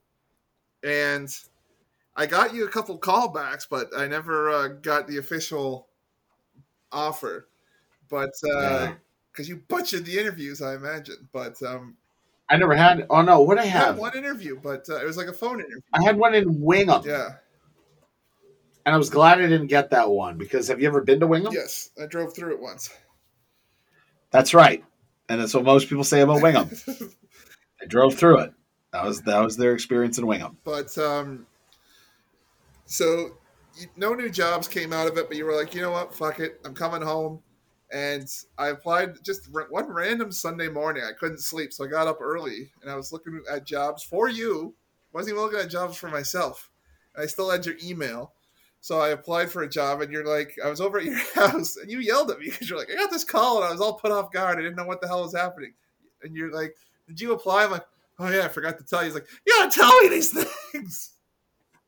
and I got you a couple callbacks, but I never uh, got the official offer. But Yeah. because you butchered the interviews, I imagine. But um, I never had. Oh no, what I I had one interview, but uh, it was like a phone interview. I had one in Wingham, Yeah. And I was glad I didn't get that one because have you ever been to Wingham? Yes, I drove through it once. That's right, and that's what most people say about Wingham. *laughs* I drove through it. That was that was their experience in Wingham. But um, so you, no new jobs came out of it, but you were like, you know what, fuck it, I'm coming home, and I applied just r- one random Sunday morning. I couldn't sleep, so I got up early and I was looking at jobs for you. I wasn't even looking at jobs for myself. And I still had your email. So I applied for a job, and you're like, I was over at your *laughs* house, and you yelled at me because you're like, I got this call, and I was all put off guard. I didn't know what the hell was happening. And you're like, Did you apply? I'm like, Oh yeah, I forgot to tell you. He's like, You gotta tell me these *laughs* things.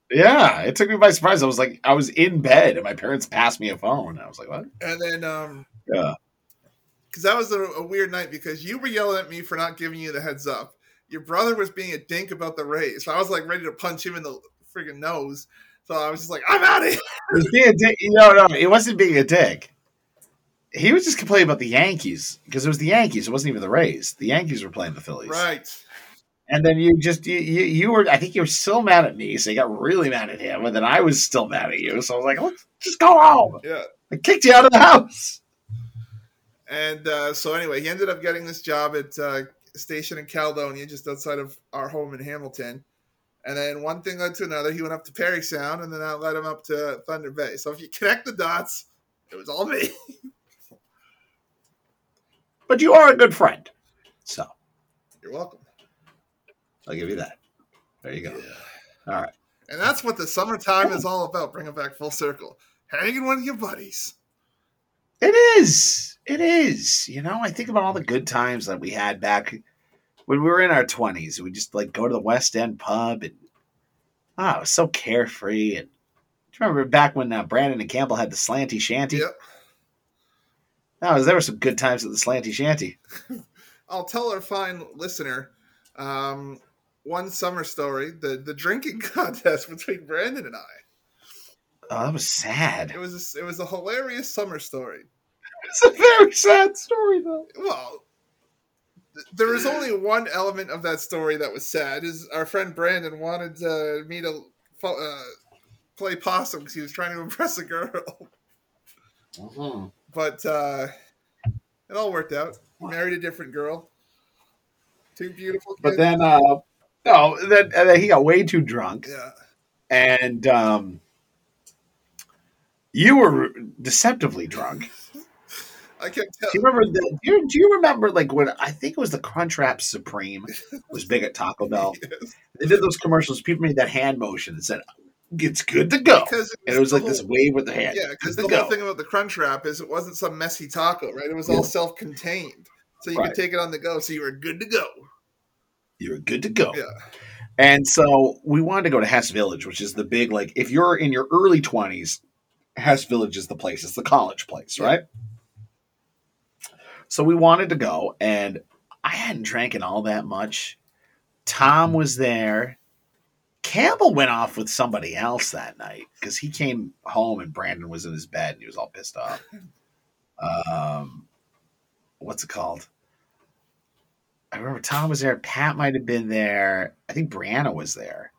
Yeah, it took me by surprise. I was like, I was in bed, and my parents passed me a phone. I was like, what? And then, um, Yeah. because that was a, a weird night because you were yelling at me for not giving you the heads up. Your brother was being a dink about the raise. So I was like ready to punch him in the freaking nose. So I was just like, I'm out of here. It was being a dick. No, no, it wasn't being a dick. He was just complaining about the Yankees because it was the Yankees. It wasn't even the Rays. The Yankees were playing the Phillies. Right. And then you just you, you you were I think you were still mad at me, so you got really mad at him, and then I was still mad at you. So I was like, let's just go home. Yeah. I kicked you out of the house. And uh, so anyway, he ended up getting this job at uh, station in Caledonia, just outside of our home in Hamilton. And then one thing led to another. He went up to Parry Sound, and then that led him up to Thunder Bay. So if you connect the dots, it was all me. *laughs* but you are a good friend. So You're welcome. I'll give you that. There you go. All right. And that's what the summertime is all about. Bring it back full circle. Hanging with your buddies. It is. It is. You know, I think about all the good times that we had back when we were in our twenties. We just like go to the West End pub and oh, it was so carefree. And do you remember back when uh, Brandon and Campbell had the slanty shanty? Yep. That was there were some good times at the slanty shanty. *laughs* I'll tell our fine listener um, one summer story: the the drinking *laughs* contest between Brandon and I. Oh, that was sad. It was a, it was a hilarious summer story. It's a very sad story, though. Well, there was only one element of that story that was sad. Is our friend Brandon wanted uh, me to uh, play possum because he was trying to impress a girl, but uh, it all worked out. He married a different girl. Two beautiful kids. But then, uh, no, then, and then he got way too drunk, yeah, and um, you were deceptively drunk. I kept Do telling. you remember? The, do, you, do you remember like when I think it was the Crunchwrap Supreme was big at Taco Bell? *laughs* Yes. They did those commercials. People made that hand motion and said, "It's good to go," Because and it was like this wave with the hand. Yeah, because the whole go. thing about the crunch wrap is it wasn't some messy taco, right? It was all self-contained, so you Right. could take it on the go. So you were good to go. You were good to go. Yeah, And so we wanted to go to Hess Village, which is the big like if you're in your early twenties, Hess Village is the place. It's the college place, right? So we wanted to go, and I hadn't drank it all that much. Tom was there. Campbell went off with somebody else that night because he came home and Brandon was in his bed and he was all pissed off. Um, what's it called? I remember Tom was there. Pat might have been there. I think Brianna was there.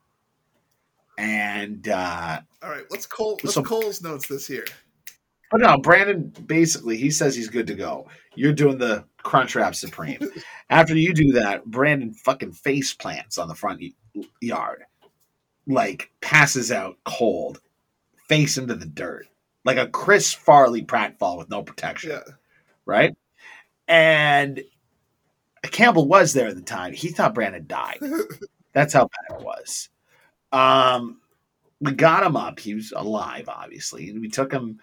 And uh all right. Let's Cole. Let's So- Cole's notes this here. but no, Brandon basically he says he's good to go. You're doing the crunch Crunchwrap Supreme. After you do that, Brandon fucking face plants on the front yard, like passes out cold, face into the dirt, like a Chris Farley pratfall with no protection. Yeah, right? And Campbell was there at the time. He thought Brandon died. *laughs* That's how bad it was. Um, we got him up. He was alive, obviously, and we took him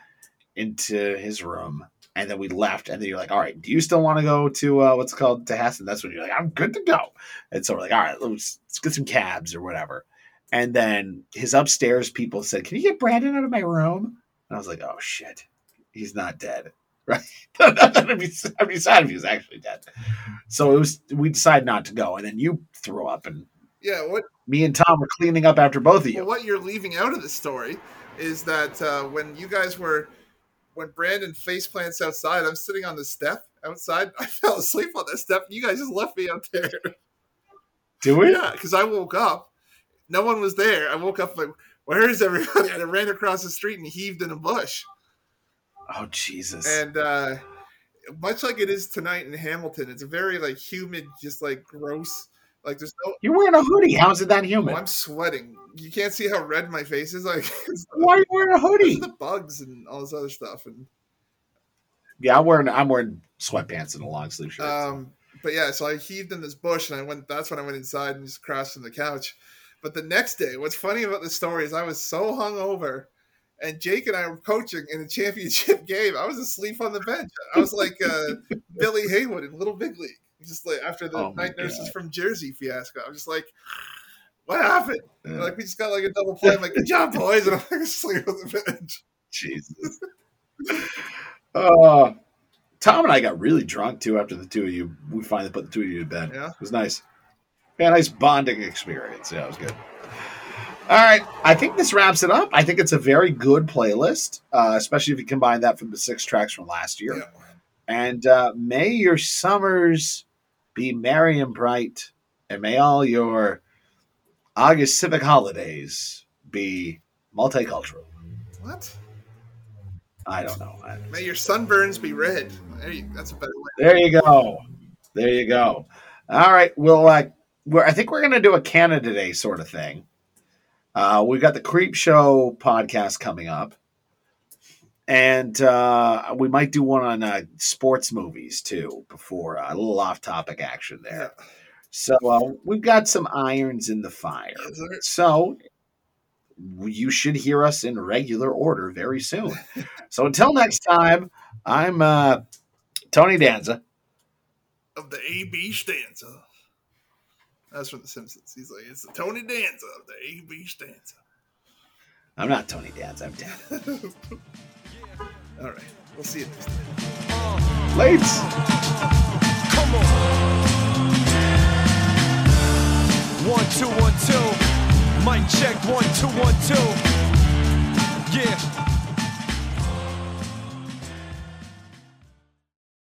into his room. And then we left. And then you're like, "All right, do you still want to go to uh, what's it called to Hess?" And that's when you're like, "I'm good to go." And so we're like, "All right, let's, let's get some cabs or whatever." And then his upstairs people said, "Can you get Brandon out of my room?" And I was like, "Oh shit, he's not dead." *laughs* right? *laughs* I'd, be, I'd be sad if he was actually dead. So it was. We decided not to go, and then you threw up, and yeah. What me and Tom were cleaning up after both of well, you. what you're leaving out of the story is that uh, when you guys were when Brandon face plants outside, I'm sitting on the step outside. *laughs* I fell asleep on that step. You guys just left me out there. *laughs* Do we? Yeah, because I woke up, no one was there. I woke up like, where is everybody? *laughs* And I ran across the street and heaved in a bush. Oh Jesus! And uh, much like it is tonight in Hamilton, it's a very like humid, just like gross. Like there's no. You're wearing a hoodie. How's it that Oh, humid? I'm sweating. You can't see how red my face is. Like *laughs* Why are you wearing a hoodie? the bugs and all this other stuff. And Yeah, I'm wearing. I'm wearing sweatpants and a long sleeve shirt. Um, but yeah, so I heaved in this bush, and I went. That's when I went inside and just crashed on the couch. But the next day, what's funny about the story is I was so hungover, and Jake and I were coaching in a *laughs* championship game. I was asleep on the bench. I was like uh, Billy Heywood in Little Big League, just like after the Oh night nurses God. from Jersey fiasco. I was just like, "What happened?" Yeah. Like we just got like a double play. I'm like, "Good job, boys!" And I'm like *laughs* asleep on the bench. Jesus. uh, Tom and I got really drunk too after the two of you. We finally put the two of you to bed. Yeah. It was nice. Yeah, nice bonding experience. Yeah, it was good. All right. I think this wraps it up. I think it's a very good playlist, uh, especially if you combine that from the six tracks from last year. Yeah. And uh, may your summers be merry and bright, and may all your August civic holidays be multicultural. What? I don't know. I- May your sunburns be red. There you, that's a better way. There you go. There you go. All right. Well, uh, we're, I think we're going to do a Canada Day sort of thing. Uh, we've got the Creep Show podcast coming up. And uh, we might do one on uh, sports movies too. Before uh, a little off-topic action there. So uh, we've got some irons in the fire. Yes. So you should hear us in regular order very soon. *laughs* so until next time, I'm uh, Tony Danza. Of the AB stanza. That's from The Simpsons. He's like, it's the Tony Danza of the AB stanza. I'm not Tony Danza. I'm Dan. *laughs* All right. We'll see you next time. Lates. Come on. One, two, one, two. Mic check, one, two, one, two. Yeah.